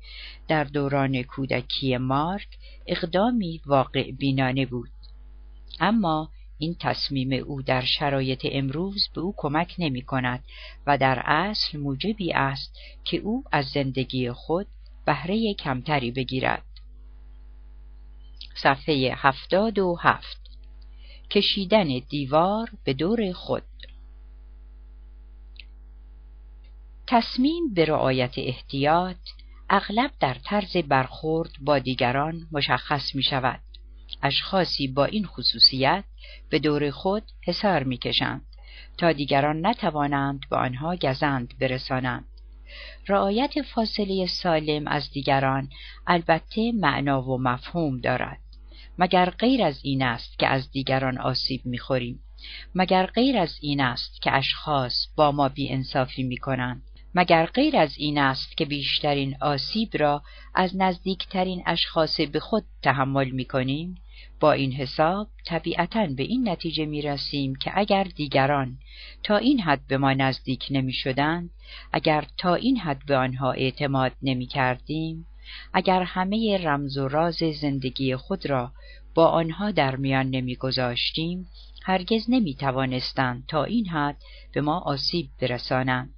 A: در دوران کودکی مارک اقدامی واقع بینانه بود اما این تصمیم او در شرایط امروز به او کمک نمی کند و در اصل موجبی است که او از زندگی خود بهره کمتری بگیرد. صفحه هفتاد و هفت کشیدن دیوار به دور خود تصمیم به رعایت احتیاط اغلب در طرز برخورد با دیگران مشخص می شود. اشخاصی با این خصوصیت به دور خود حسار می کشند تا دیگران نتوانند به آنها گزند برسانند. رعایت فاصله سالم از دیگران البته معنا و مفهوم دارد. مگر غیر از این است که از دیگران آسیب می‌خوریم؟ مگر غیر از این است که اشخاص با ما بی انصافی می کنند مگر غیر از این است که بیشترین آسیب را از نزدیکترین اشخاص به خود تحمل می کنیم با این حساب طبیعتا به این نتیجه می رسیم که اگر دیگران تا این حد به ما نزدیک نمی شدند اگر تا این حد به آنها اعتماد نمی کردیم اگر همه رمز و راز زندگی خود را با آنها در میان نمیگذاشتیم هرگز نمی توانستند تا این حد به ما آسیب برسانند.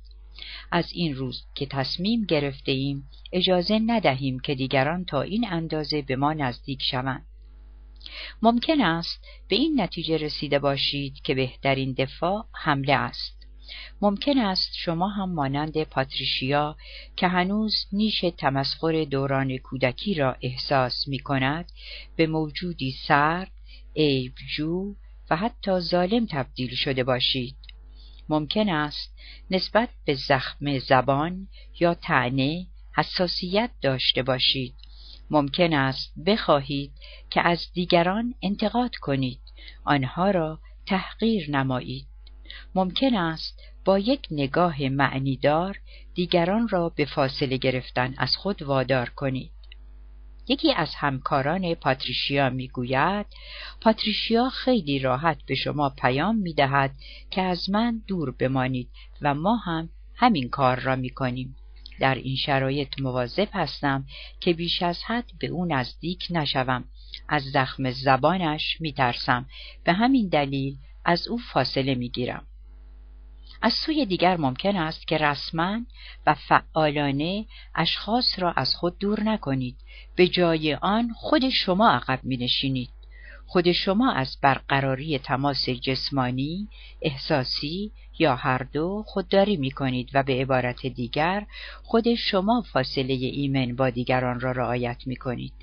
A: از این روز که تصمیم گرفته ایم اجازه ندهیم که دیگران تا این اندازه به ما نزدیک شوند. ممکن است به این نتیجه رسیده باشید که بهترین دفاع حمله است. ممکن است شما هم مانند پاتریشیا که هنوز نیش تمسخر دوران کودکی را احساس می کند به موجودی سرد، عیبجو و حتی ظالم تبدیل شده باشید. ممکن است نسبت به زخم زبان یا تعنه حساسیت داشته باشید. ممکن است بخواهید که از دیگران انتقاد کنید. آنها را تحقیر نمایید. ممکن است با یک نگاه معنیدار دیگران را به فاصله گرفتن از خود وادار کنید. یکی از همکاران پاتریشیا می‌گوید پاتریشیا خیلی راحت به شما پیام می‌دهد که از من دور بمانید و ما هم همین کار را می‌کنیم. در این شرایط مواظب هستم که بیش از حد به او نزدیک نشوم از زخم زبانش میترسم به همین دلیل از او فاصله می‌گیرم از سوی دیگر ممکن است که رسما و فعالانه اشخاص را از خود دور نکنید به جای آن خود شما عقب می نشینید. خود شما از برقراری تماس جسمانی، احساسی یا هر دو خودداری می کنید و به عبارت دیگر خود شما فاصله ایمن با دیگران را رعایت می کنید.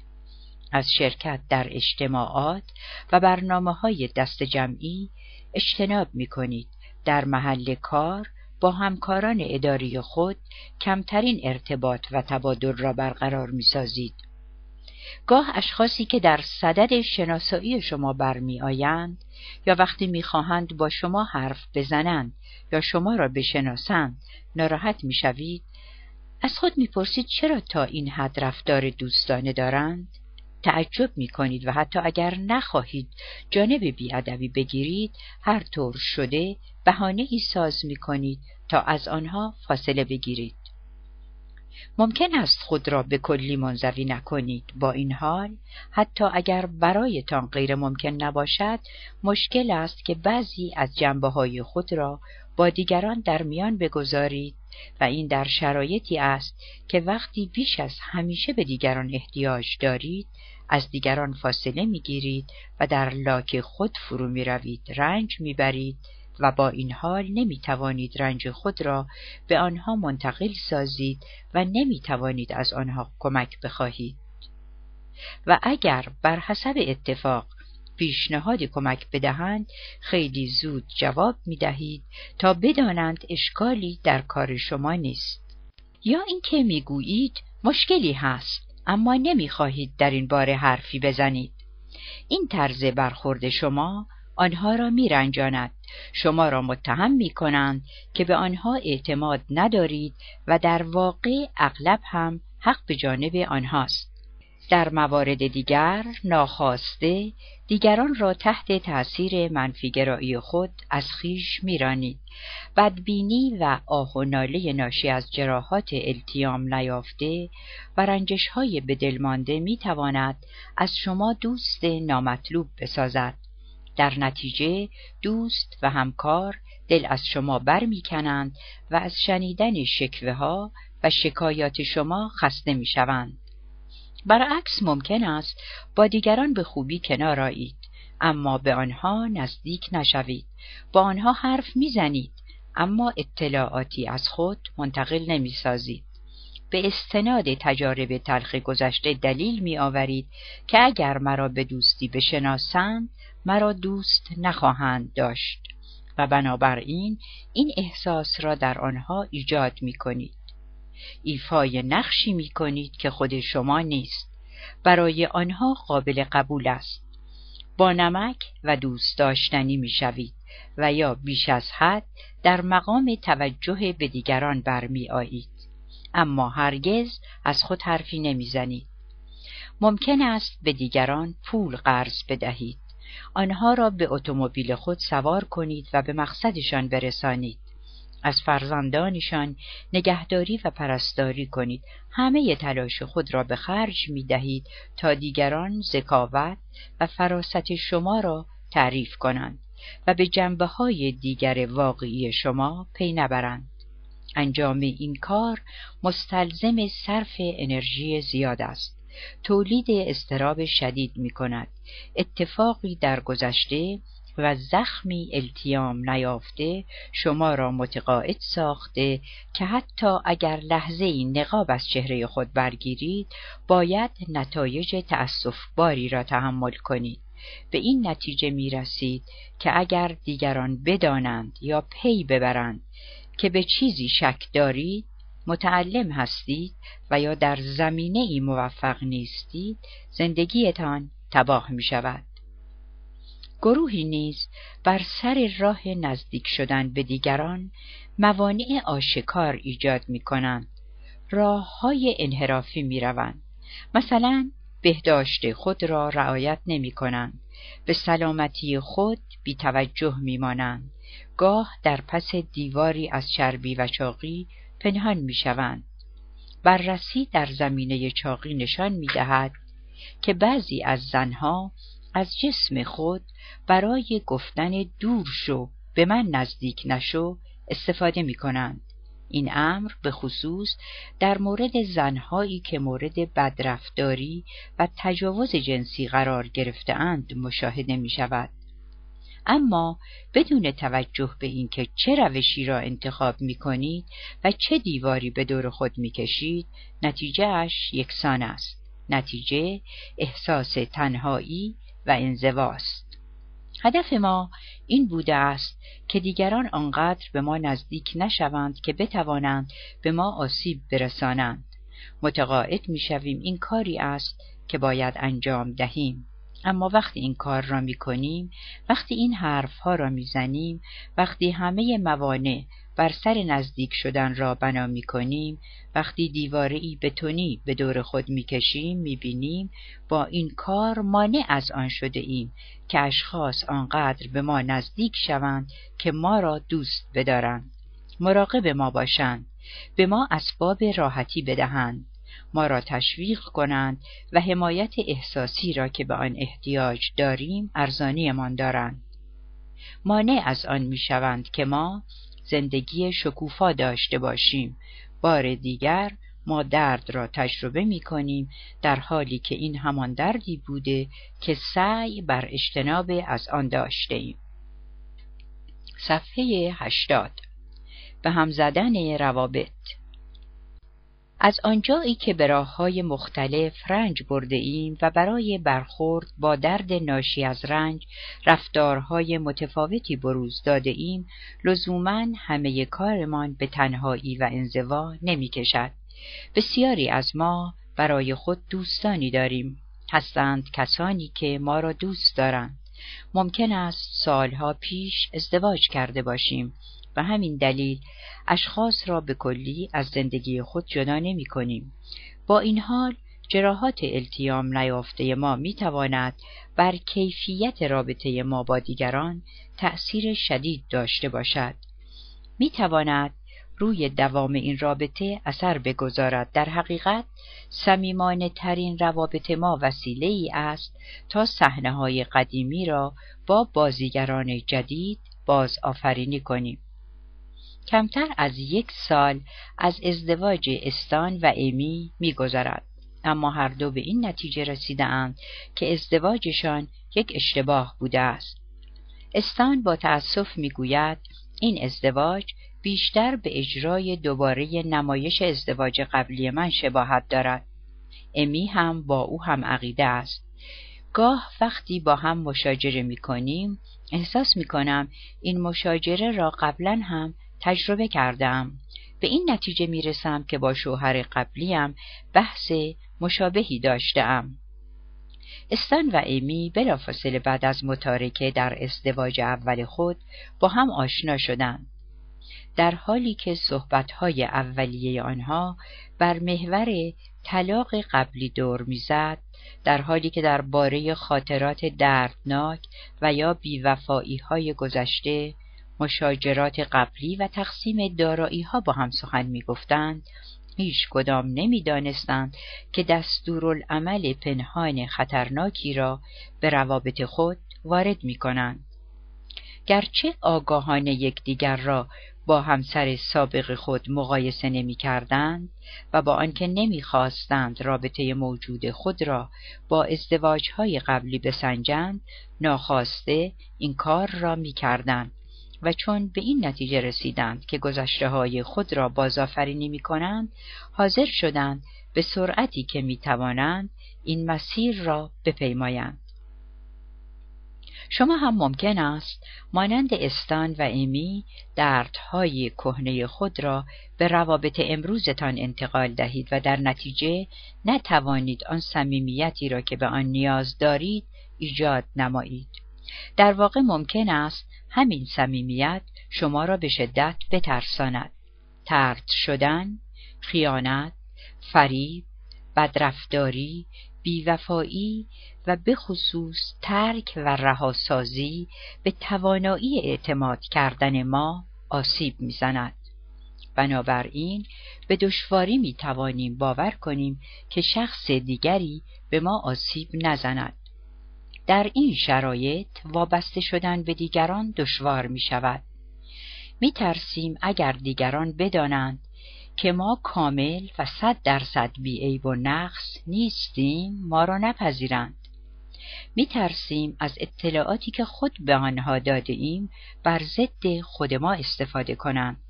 A: از شرکت در اجتماعات و برنامه های دست جمعی اجتناب می کنید در محل کار با همکاران اداری خود کمترین ارتباط و تبادل را برقرار می سازید. گاه اشخاصی که در صدد شناسایی شما برمی آیند یا وقتی می‌خواهند با شما حرف بزنند یا شما را بشناسند ناراحت می‌شوید از خود می‌پرسید چرا تا این حد رفتار دوستانه دارند تعجب می کنید و حتی اگر نخواهید جانب بیادبی بگیرید هر طور شده بهانه ای ساز می کنید تا از آنها فاصله بگیرید. ممکن است خود را به کلی منزوی نکنید با این حال حتی اگر برایتان غیر ممکن نباشد مشکل است که بعضی از جنبه های خود را با دیگران در میان بگذارید و این در شرایطی است که وقتی بیش از همیشه به دیگران احتیاج دارید از دیگران فاصله می‌گیرید و در لاک خود فرو می روید رنج می‌برید و با این حال نمی توانید رنج خود را به آنها منتقل سازید و نمی توانید از آنها کمک بخواهید. و اگر بر حسب اتفاق پیشنهادی کمک بدهند خیلی زود جواب می دهید تا بدانند اشکالی در کار شما نیست. یا اینکه می‌گویید مشکلی هست. اما نمی‌خواهید در این باره حرفی بزنید. این طرز برخورد شما آنها را میرنجاند. شما را متهم می کنند که به آنها اعتماد ندارید و در واقع اغلب هم حق به جانب آنهاست. در موارد دیگر ناخواسته دیگران را تحت تأثیر منفیگرایی خود از خیش میرانید بدبینی و آه و ناله ناشی از جراحات التیام نیافته و رنجش های به دل مانده می تواند از شما دوست نامطلوب بسازد در نتیجه دوست و همکار دل از شما بر و از شنیدن شکوه ها و شکایات شما خسته می شوند. برعکس ممکن است با دیگران به خوبی کنار آیید اما به آنها نزدیک نشوید. با آنها حرف می‌زنید اما اطلاعاتی از خود منتقل نمی‌سازید. به استناد تجارب تلخ گذشته دلیل می آورید که اگر مرا به دوستی بشناسند مرا دوست نخواهند داشت. و بنابراین این احساس را در آنها ایجاد می کنید. ایفای نقشی می کنید که خود شما نیست. برای آنها قابل قبول است. با نمک و دوست داشتنی می شوید و یا بیش از حد در مقام توجه به دیگران برمی آیید اما هرگز از خود حرفی نمی‌زنید. ممکن است به دیگران پول قرض بدهید. آنها را به اتومبیل خود سوار کنید و به مقصدشان برسانید. از فرزندانشان نگهداری و پرستاری کنید. همه تلاش خود را به خرج می دهید تا دیگران ذکاوت و فراست شما را تعریف کنند و به جنبه های دیگر واقعی شما پی نبرند. انجام این کار مستلزم صرف انرژی زیاد است. تولید استراب شدید می کند اتفاقی در گذشته و زخمی التیام نیافته شما را متقاعد ساخته که حتی اگر لحظه نقاب از چهره خود برگیرید باید نتایج تأصف باری را تحمل کنید به این نتیجه می رسید که اگر دیگران بدانند یا پی ببرند که به چیزی شک دارید متعلم هستید و یا در زمینه ای موفق نیستید زندگیتان تباه می شود. گروهی نیز بر سر راه نزدیک شدن به دیگران موانع آشکار ایجاد می کنند. راه های انحرافی می روند. مثلا بهداشت خود را رعایت نمی کنند. به سلامتی خود بی توجه می مانند. گاه در پس دیواری از چربی و چاقی پنهان می شوند. بررسی در زمینه چاقی نشان می دهد که بعضی از زنها از جسم خود برای گفتن دور شو به من نزدیک نشو استفاده می کنند. این امر به خصوص در مورد زنهایی که مورد بدرفتاری و تجاوز جنسی قرار گرفتهاند مشاهده می شود. اما بدون توجه به اینکه چه روشی را انتخاب می کنید و چه دیواری به دور خود می کشید نتیجهش یکسان است. نتیجه احساس تنهایی و انزواست. هدف ما این بوده است که دیگران آنقدر به ما نزدیک نشوند که بتوانند به ما آسیب برسانند. متقاعد می‌شویم این کاری است که باید انجام دهیم. اما وقتی این کار را می کنیم، وقتی این حرف ها را می زنیم، وقتی همه موانع بر سر نزدیک شدن را بنا می کنیم. وقتی دیوارهای بتونی به دور خود می کشیم می بینیم با این کار مانع از آن شده ایم که اشخاص آنقدر به ما نزدیک شوند که ما را دوست بدارند. مراقب ما باشند. به ما اسباب راحتی بدهند. ما را تشویق کنند و حمایت احساسی را که به آن احتیاج داریم ارزانیمان دارند. مانع از آن می شوند که ما زندگی شکوفا داشته باشیم. بار دیگر ما درد را تجربه می کنیم در حالی که این همان دردی بوده که سعی بر اجتناب از آن داشته ایم. صفحه هشتاد. به هم زدن روابط. از آنجایی که به راه های مختلف رنج برده ایم و برای برخورد با درد ناشی از رنج رفتارهای متفاوتی بروز داده ایم لزوما همه کارمان به تنهایی و انزوا نمی کشد. بسیاری از ما برای خود دوستانی داریم. هستند کسانی که ما را دوست دارند. ممکن است سالها پیش ازدواج کرده باشیم. و همین دلیل اشخاص را به کلی از زندگی خود جدا نمی کنیم. با این حال جراحات التیام نیافته ما می تواند بر کیفیت رابطه ما با دیگران تأثیر شدید داشته باشد. می تواند روی دوام این رابطه اثر بگذارد در حقیقت سمیمانه ترین روابط ما وسیله ای است تا صحنه های قدیمی را با بازیگران جدید باز آفرینی کنیم کمتر از یک سال از ازدواج استان و امی میگذرد. اما هر دو به این نتیجه رسیدهاند که ازدواجشان یک اشتباه بوده است. استان با تأسف می‌گوید این ازدواج بیشتر به اجرای دوباره نمایش ازدواج قبلی من شباهت دارد. امی هم با او هم عقیده است. گاه وقتی با هم مشاجره می کنیم احساس می کنم این مشاجره را قبلا هم تجربه کردم به این نتیجه می رسم که با شوهر قبلیم بحث مشابهی داشتم. استان و ایمی بلافاصله بعد از متارکه در ازدواج اول خود با هم آشنا شدند. در حالی که صحبتهای اولیه آنها بر محور طلاق قبلی دور می‌زد در حالی که در باره خاطرات دردناک و یا بیوفایی های گذشته مشاجرات قبلی و تقسیم دارایی ها با هم سخن می گفتند هیچ کدام نمی دانستند که دستورالعمل پنهان خطرناکی را به روابط خود وارد می کنند. گرچه آگاهانه یکدیگر را با همسر سابق خود مقایسه نمی کردند و با آنکه نمی خواستند رابطه موجود خود را با ازدواجهای قبلی بسنجند ناخواسته این کار را می کردند و چون به این نتیجه رسیدند که گذشته های خود را بازآفرینی می کنند حاضر شدند به سرعتی که می توانند این مسیر را بپیمایند. شما هم ممکن است مانند استان و امی دردهای کهنه خود را به روابط امروزتان انتقال دهید و در نتیجه نتوانید آن صمیمیتی را که به آن نیاز دارید ایجاد نمایید. در واقع ممکن است همین صمیمیت شما را به شدت بترساند ترد شدن خیانت فریب بدرفتاری بیوفایی و به خصوص ترک و رهاسازی به توانایی اعتماد کردن ما آسیب می‌زند بنابراین به دشواری می توانیم باور کنیم که شخص دیگری به ما آسیب نزند. در این شرایط وابسته شدن به دیگران دشوار می شود. می ترسیم اگر دیگران بدانند که ما کامل و صد درصد بیعیب و نقص نیستیم ما را نپذیرند. می ترسیم از اطلاعاتی که خود به آنها داده ایم بر ضد خود ما استفاده کنند.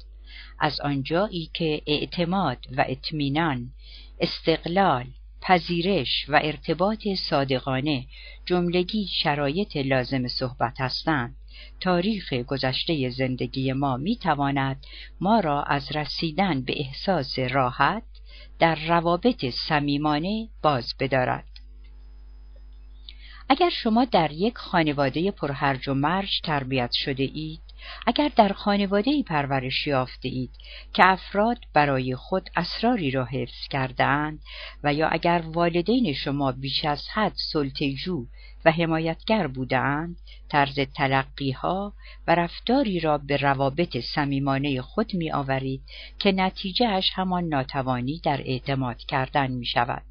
A: از آنجایی که اعتماد و اطمینان، استقلال، پذیرش و ارتباط صادقانه جملگی شرایط لازم صحبت هستند. تاریخ گذشته زندگی ما می تواند ما را از رسیدن به احساس راحت در روابط صمیمانه باز بدارد. اگر شما در یک خانواده پرهرج و مرج تربیت شده اید اگر در خانواده ای پرورش یافته اید که افراد برای خود اسراری را حفظ کردهاند و یا اگر والدین شما بیش از حد سلطه‌جو و حمایتگر بودند طرز تلقی ها و رفتاری را به روابط صمیمانه خود می آورید که نتیجهش همان ناتوانی در اعتماد کردن می شود.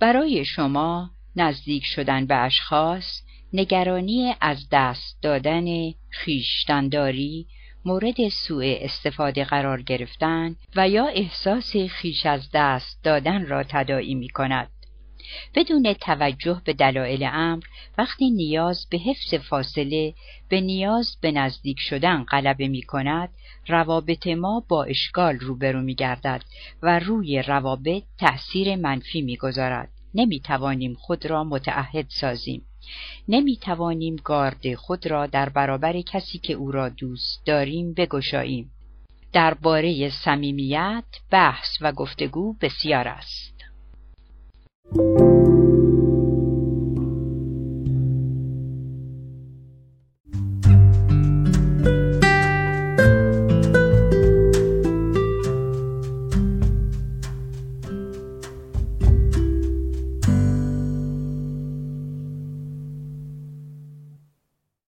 A: برای شما نزدیک شدن به اشخاص نگرانی از دست دادن خیشتنداری مورد سوء استفاده قرار گرفتن و یا احساس خیش از دست دادن را تداعی می کند. بدون توجه به دلایل امر وقتی نیاز به حفظ فاصله به نیاز به نزدیک شدن غلبه می کند روابط ما با اشکال روبرو می گردد و روی روابط تأثیر منفی می گذارد. نمی توانیم خود را متعهد سازیم. نمی توانیم گارد خود را در برابر کسی که او را دوست داریم بگشاییم. درباره صمیمیت بحث و گفتگو بسیار است.